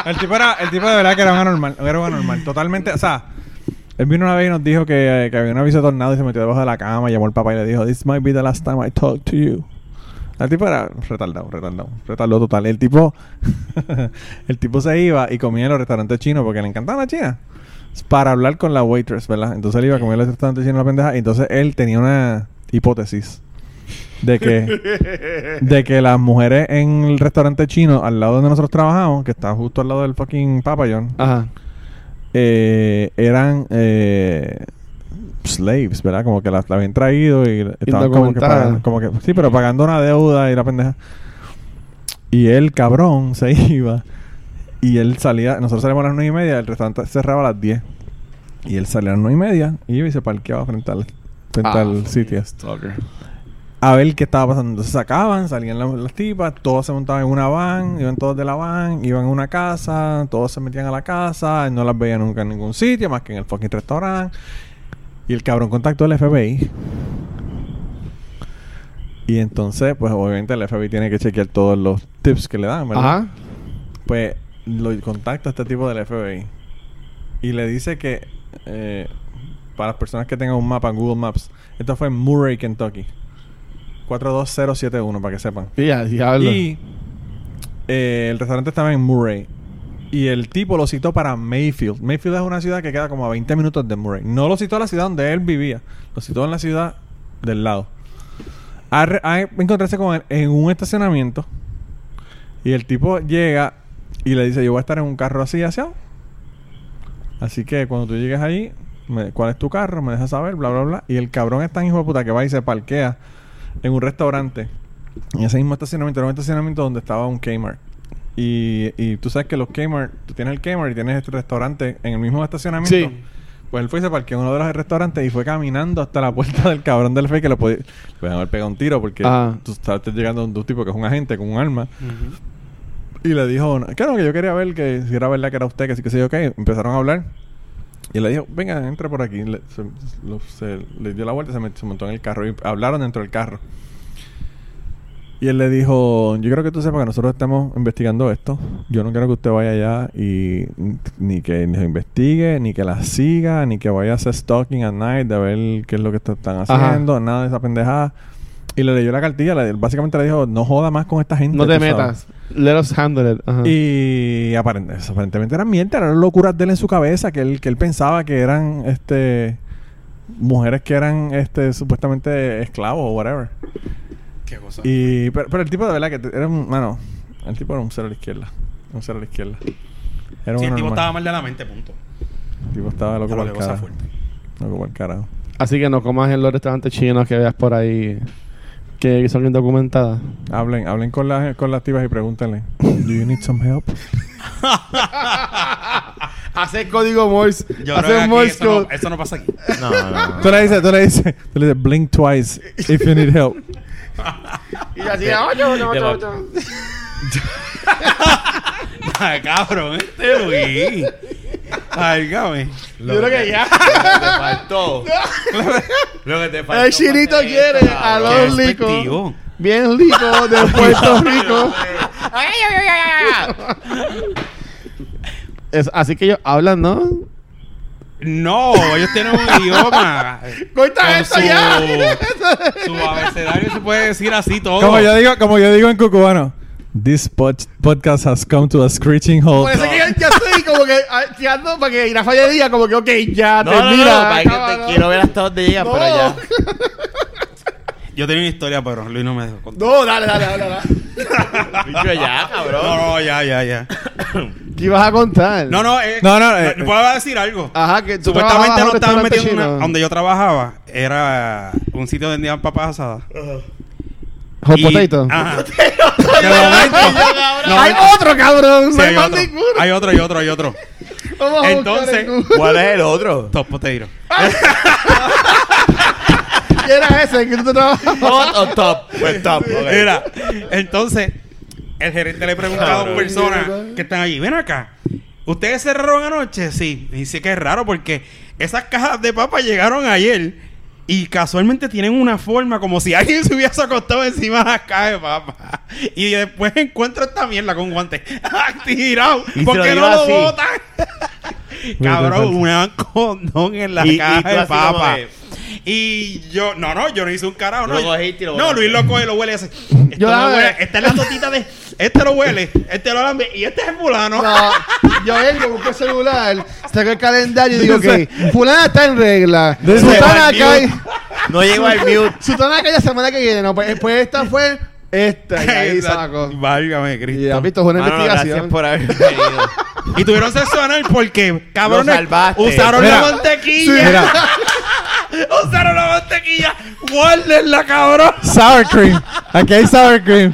el tipo era, el tipo de verdad que era un anormal, era un anormal. Totalmente, o sea, él vino una vez y nos dijo que, que había un aviso de tornado y se metió debajo de la cama, llamó al papá y le dijo, This might be the last time I talk to you. El tipo era retardado, retardado, retardado total. El tipo, (laughs) el tipo se iba y comía en los restaurantes chinos porque le encantaba la china. Para hablar con la waitress, ¿verdad? Entonces él iba a comer en los restaurantes chinos la pendeja. Y entonces él tenía una hipótesis de que de que las mujeres en el restaurante chino al lado donde nosotros trabajamos, que está justo al lado del fucking Papa John, Ajá. eh, eran eh, slaves, ¿verdad? Como que las la habían traído y estaban como que, pagando- como que sí, pero pagando una deuda y la pendeja. Y el cabrón (laughs) se iba y él salía, nosotros salimos a las nueve y media, el restaurante cerraba a las 10. Y él salía a las nueve y media, iba y se parqueaba frente al, frente Ah, al sitio Stalker. A ver qué estaba pasando. Entonces sacaban, salían las, las tipas, todos se montaban en una van, iban todos de la van, iban a una casa, todos se metían a la casa, no las veían nunca en ningún sitio, más que en el fucking restaurante. Y el cabrón contactó al FBI. Y entonces, pues obviamente el FBI tiene que chequear todos los tips que le dan, ¿verdad? Ajá. Pues lo contacta a este tipo del FBI y le dice que eh, para las personas que tengan un mapa en Google Maps, esto fue en Murray, Kentucky. 42071 para que sepan. Diablo. Y eh, el restaurante estaba en Murray. Y el tipo lo citó para Mayfield. Mayfield es una ciudad que queda como a 20 minutos de Murray. No lo citó a la ciudad donde él vivía. Lo citó en la ciudad del lado. A, a encontrarse con él en un estacionamiento. Y el tipo llega y le dice, yo voy a estar en un carro así, así. Así que cuando tú llegues ahí, me- ¿cuál es tu carro? Me dejas saber, bla, bla, bla. Y el cabrón es tan hijo de puta que va y se parquea en un restaurante. En ese mismo estacionamiento, era un estacionamiento donde estaba un Kmart. Y, y tú sabes que los Kmart, tú tienes el Kmart y tienes este restaurante en el mismo estacionamiento. Sí. Pues él fue y se parqueó en uno de los restaurantes y fue caminando hasta la puerta del cabrón del fe que le podía, le haber pegado un tiro porque Ajá. tú estás llegando a un, tipo que es un agente con un arma. Y le dijo, claro, que yo quería ver que si era verdad que era usted, que sí que sí, ok. Empezaron a hablar. Y le dijo, venga, entre por aquí. Le, se, lo- se- le dio la vuelta y se, met- se montó en el carro. Y hablaron dentro del carro. Y él le dijo, yo quiero que tú sepas que nosotros estamos investigando esto. Yo no quiero que usted vaya allá y ni que nos investigue, ni que la siga, ni que vaya a hacer stalking at night de ver qué es lo que están Ajá. haciendo, nada de esa pendejada. Y le leyó la cartilla, le- básicamente le dijo, no joda más con esta gente. No te sabes". Let us handle it. Ajá. Y aparentemente, aparentemente eran mierda, eran locuras de él en su cabeza, que él, que él pensaba que eran este mujeres que eran este supuestamente esclavos o whatever. Qué cosa. Y pero, pero el tipo de verdad que te- era un, mano, el tipo era un cero a la izquierda, un cero a la izquierda. Era un Sí, el tipo estaba mal de la mente, punto. El tipo estaba loco por el carajo. Loco por el carajo. Así que no comas en los restaurantes chinos que veas por ahí que son indocumentadas. Hablen, hablen con las con las tibas y pregúntenle. Do you need some help? (laughs) Hacer código Morse. Yo creo que Hacer aquí Morse eso, no, code. eso no pasa aquí. No, no, no. Tú le dices, tú le dices, tú le dices blink twice if you need help. (laughs) Y así, ocho, ocho, ocho, ocho. Ay, cabrón, este Luis. Ay, cabrón. Yo creo que ya. Lo que te faltó. Lo que te faltó. El chinito quiere esto, a los licos. Bien rico de (laughs) Puerto Rico. Ay, ay, ay, ay, ay. Es- así que ellos hablan, ¿no? No, ellos tienen un idioma. Con esto su, ya. su abecedario se puede decir así todo. Como yo digo, como yo digo en cucubano. This pod- podcast has come to a screeching Por halt. eso que ya, ya estoy como que ah, tirando para que Rafa ya diga como que, ok, ya No, no, no, termina. para que te ¿no? quiero ver hasta dónde llegas, No. pero ya. Yo tenía una historia, pero Luis no me dejó contar. No, dale, dale, dale. dale. Bicho, ya, cabrón. No, no, ya, ya, ya. ¿Qué ibas a contar? No, no, eh, No, no, eh, puedo decir algo. Ajá, que tú Supuestamente no estaban metiendo en una, donde yo trabajaba. Era un sitio donde vendían papas asadas. Hot Y- potato. Ajá. De momento. no, hay otro, cabrón. sí, no hay hay más otro. ninguno. Hay otro, hay otro, hay otro. Vamos Entonces. ¿Cuál es el otro? Top potato. (laughs) ¿Qué era ese que tú trabajabas? ¿Hot o top? Pues top. Mira, entonces, el gerente le pregunta a dos personas que están allí, ven acá, ¿ustedes cerraron anoche? Sí. Y dice que es raro porque esas cajas de papas llegaron ayer y casualmente tienen una forma como si (laughs) alguien se hubiese acostado encima de las cajas de papas. Y después encuentro esta mierda con guantes (laughs) tirado. ¿Por qué no lo botan? (laughs) Cabrón, un condón en la Y- caja de de- Y yo, no, no, yo no hice un carajo, no. Lo cogiste y lo no. Luis lo coge y lo huele y hace. Esto Yo no la- huele. Esta es la totita de. Este lo huele, este lo lambe y este es el fulano. No, yo vengo, busco el celular, saco el calendario y digo, ok, fulana está en regla. Sutana. No llegó al mute. (laughs) Sutana cae la semana que viene. No, pues, pues esta fue esta. Y ahí saco. Válgame, Y Cristo. has visto, es una Mano, investigación. gracias por haber venido. (laughs) Y tuvieron sexo anal porque, cabrones, Lo usaron Mira. la mantequilla. (laughs) Mira, usaron la mantequilla. Guárdenla, cabrón. sour cream. Aquí hay sour cream.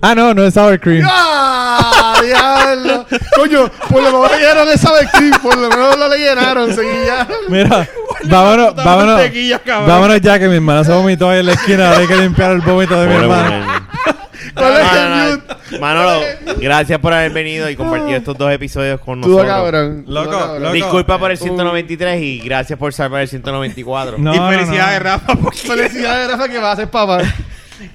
Ah, no, no es sour cream. ¡Ah! ¡Diablo! Coño, por lo menos le llenaron esa cream, por lo menos lo le llenaron, seguía. Mira, vámonos, vámonos. Vámonos ya que mi hermana se vomitó ahí en la esquina. Ahora hay que limpiar el vómito de mi hermana. Manolo, gracias por haber venido y compartido estos dos episodios con nosotros. Loco, Tú, cabrón. loco. Disculpa por el 193 y gracias por salvar el 194. No, y felicidades, no. Rafa, porque (laughs) Felicidades, Rafa, que vas a ser papá.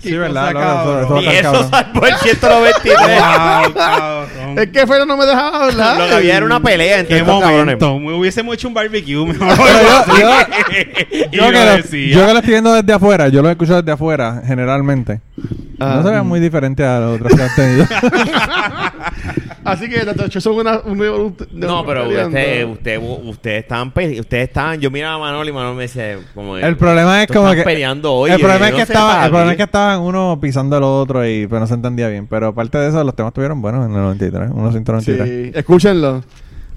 Sí, verdad, loco, va a Y eso salvó el 193. (laughs) Wow, cabrón. Es que Fero no me dejaba hablar. Lo que había era una pelea entre estos cabrones. momento. Me hubiésemos hecho un barbecue mejor. Yo- (laughs) yo- Yo que, lo, decía. yo que lo estoy viendo desde afuera, yo lo escucho desde afuera, generalmente. Ah. no se ve muy diferente a los otros que has tenido. (laughs) Así que tanto hecho son una, un No, pero peleando. usted, usted, ustedes estaban pe- ustedes estaban, yo miraba a Manolo y Manolo me decía como el problema es "Estos como están que. peleando hoy. el problema yo es que estaba, el problema qué". es que estaban uno pisando al otro y pero no se entendía bien. Pero aparte de eso, los temas estuvieron buenos en el 93, unos 193. Sí, escúchenlo.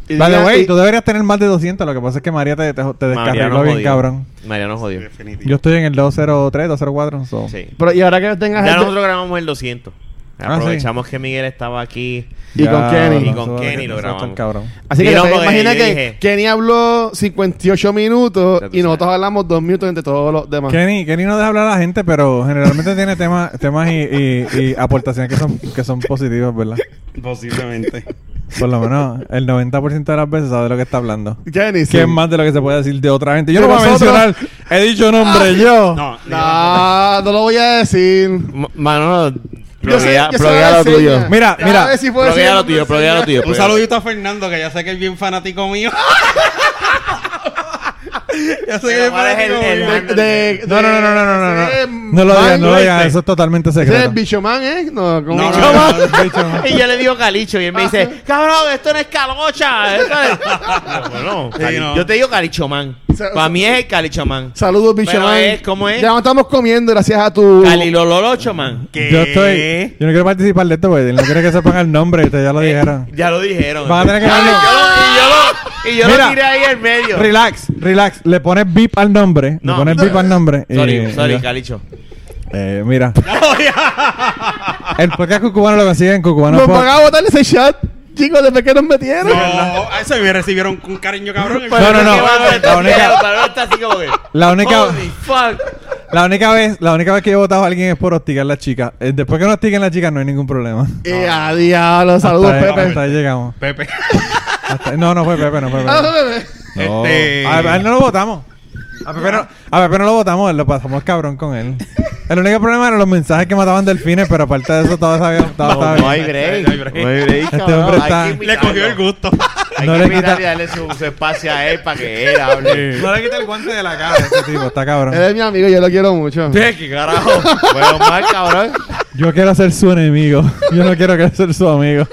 Y Vale, digan- güey, y- tú deberías tener más de 200. Lo que pasa es que María te, te, te descarriló bien, cabrón. María nos jodió. Definitivo. Yo estoy en el 203, 204. so. Sí. Pero, y ahora que tengas Ya gente- nosotros grabamos el 200. Ah, Aprovechamos que Miguel estaba aquí. Y con Kenny. Y con Kenny lo grabamos. cabrón. Así que te imagina que dije- Kenny habló 58 minutos y nosotros sabes. hablamos dos minutos entre todos los demás. Kenny, Kenny no deja hablar a la gente, pero generalmente tiene temas, temas y, y- y aportaciones que son, que son positivas, ¿verdad? Posiblemente. Por lo menos el 90% de las veces sabe de lo que está hablando. Kenny, sí. Que es más de lo que se puede decir de otra gente. Yo no voy a nosotros. mencionar, he dicho nombre yo. No, No, no lo voy a decir. Manolo, proguea lo tuyo. Mira, Ya, mira. si Proguea lo tuyo, proguea lo tuyo. Un saludito a Fernando, que ya sé que es bien fanático mío. (laughs) (laughs) ya sé que es bien ¿Cuál es el- el handle? De, de, No, no, no, no, no, no, no, no. ese No lo digan, no lo digan. Eso es totalmente Ese es secreto. bicho man, ¿eh? No, ¿cómo No, no, no, (laughs) Y yo le digo calicho y él me dice, cabrón, esto no es calocha. Esto es... Yo, (laughs) bueno, Sí, yo te digo calichomán. Se- Para mí es el calichomán. Saludos, bicho Pero man. es- ¿cómo es? Ya no estamos comiendo gracias a tu... Calilololochoman. ¿Qué? Yo estoy. Yo no quiero participar de esto, porque no quiere que sepan el nombre. Ustedes ya lo dijeron. Ya lo dijeron. Van a tener que Ay, darle- yo lo- y yo Y Mira. lo tiré ahí en medio. Relax, relax. Le pones beep al nombre. No. Le pones beep al nombre. Sorry, y- sorry, y. Calicho. Eh, mira. (laughs) el podcast cubano lo consiguen en Cucubano Nos van a botar ese chat, chicos, después que nos metieron. No, a eso me recibieron con cariño cabrón. No, no, no. La única-. La única, Holy fuck. la única vez, la única vez que yo he votado a alguien es por hostigar a la chica. Eh, después que no hostiguen a la chica no hay ningún problema. Eh, a diablo, saludos, Pepe. hasta ahí llegamos. Pepe. Hasta- no, no fue Pepe, no fue Pepe. Ah. No. Este- A, a él no lo votamos. A Pepe no, a Pepe no lo votamos, lo pasamos cabrón con él. El único problema eran los mensajes que mataban delfines, pero aparte de eso todo sabía, todo estaba No, bien. no hay break. No hay break. No hay break, Este cabrón. hombre Hay está- que Le cogió el gusto. Hay No que le invitarle quita- y darle su, su espacio a él para que él hable. No le quita el guante de la cara a ese tipo, está cabrón. Él es mi amigo, yo lo quiero mucho. ¿Qué qué carajo? Bueno, mal, cabrón. Yo quiero ser su enemigo. Yo no quiero que ser su amigo.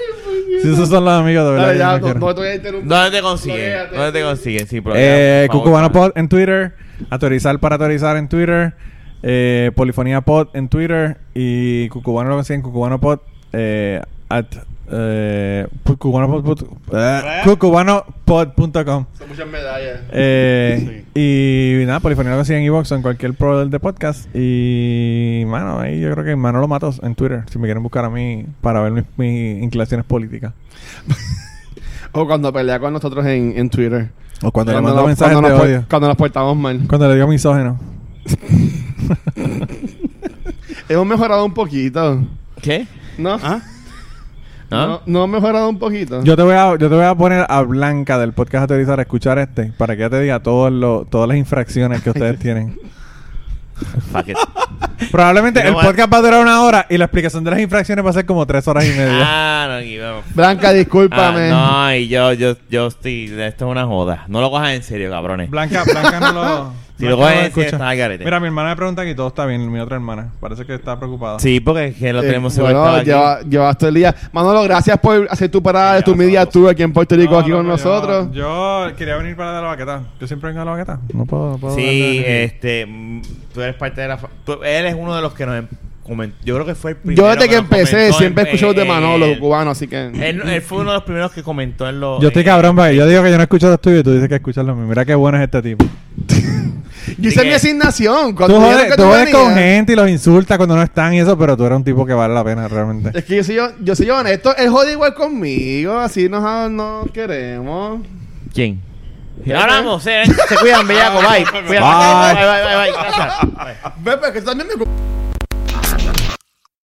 Si esos son los amigos, de verdad. Dale, ya, no no, quiero. no te voy a interrumpir. ¿Dónde te consiguen? ¿Dónde te consiguen? Sin problema. Eh. Cucubano Pod en Twitter. Autorizar para autorizar en Twitter. Eh, Polifonía Pod en Twitter. Y Cucubano lo consiguen Cucubano Pod. Eh, at, eh, eh, cucubanopod.com. Son muchas medallas. Eh, Y nada, Polifonía lo consiguen en Evox o en cualquier proveedor de podcast. Y, mano, ahí yo creo que Manolo Matos en Twitter. Si me quieren buscar a mí para ver mis, mis inclinaciones políticas. (laughs) O cuando pelea con nosotros en, en Twitter. O cuando, le mando mensajes cuando nos odio. Cuando nos portamos mal. Cuando le digo misógeno. (laughs) Hemos mejorado un poquito. ¿Qué? ¿No? ¿Ah? ¿No? No, no hemos mejorado un poquito. Yo te voy a, yo te voy a poner a Blanca del podcast autorizar a escuchar este para que ella te diga todos lo- todas las infracciones que ustedes (laughs) tienen. Fuck it. Probablemente el podcast va a durar una hora y la explicación de las infracciones va a ser como tres horas y media. Ah, no, aquí vamos. Blanca, discúlpame. Ah, no, y yo, yo, yo estoy. Esto es una joda. No lo cojas en serio, cabrones. Blanca, Blanca no lo. Si lo Blanca coges no escucha. está al garete. Mira, mi hermana me pregunta que todo está bien, mi otra hermana. Parece que está preocupada. Sí, porque es que lo Eh, tenemos bueno, secuestrado aquí. lleva, llevas todo el día. Manolo, gracias por hacer tu parada de tu media tour aquí en Puerto Rico, No, aquí no, con yo- nosotros. Yo, quería venir para la baqueta. Yo siempre vengo a la baqueta. No puedo, no puedo. Sí, este, mm, tú eres parte de la... fa- tú- él es uno de los que nos em- comentó. Yo creo que fue el primero Yo desde que empecé siempre he escuchado de Manolo, cubano, así que... Él, él fue uno de los primeros que comentó en los... Yo estoy cabrón, porque yo digo que yo no escucho los tuyos y tú dices que escuchas los míos. Mira qué bueno es este tipo. (laughs) Yo hice mi asignación. Tú Cuando dijeron jodes, tú tú jodes con gente y los insultas cuando no están y eso, pero tú eres un tipo que vale la pena realmente. Es que yo soy yo, yo soy honesto. Él jode igual conmigo, así nos, nos queremos. ¿Quién? Ahora vamos, eh, se cuidan, bellaco, bye. Cuídate. Bye. Bye, bye, bye, bye. Gracias. Bye. Ve, pero que tú también me...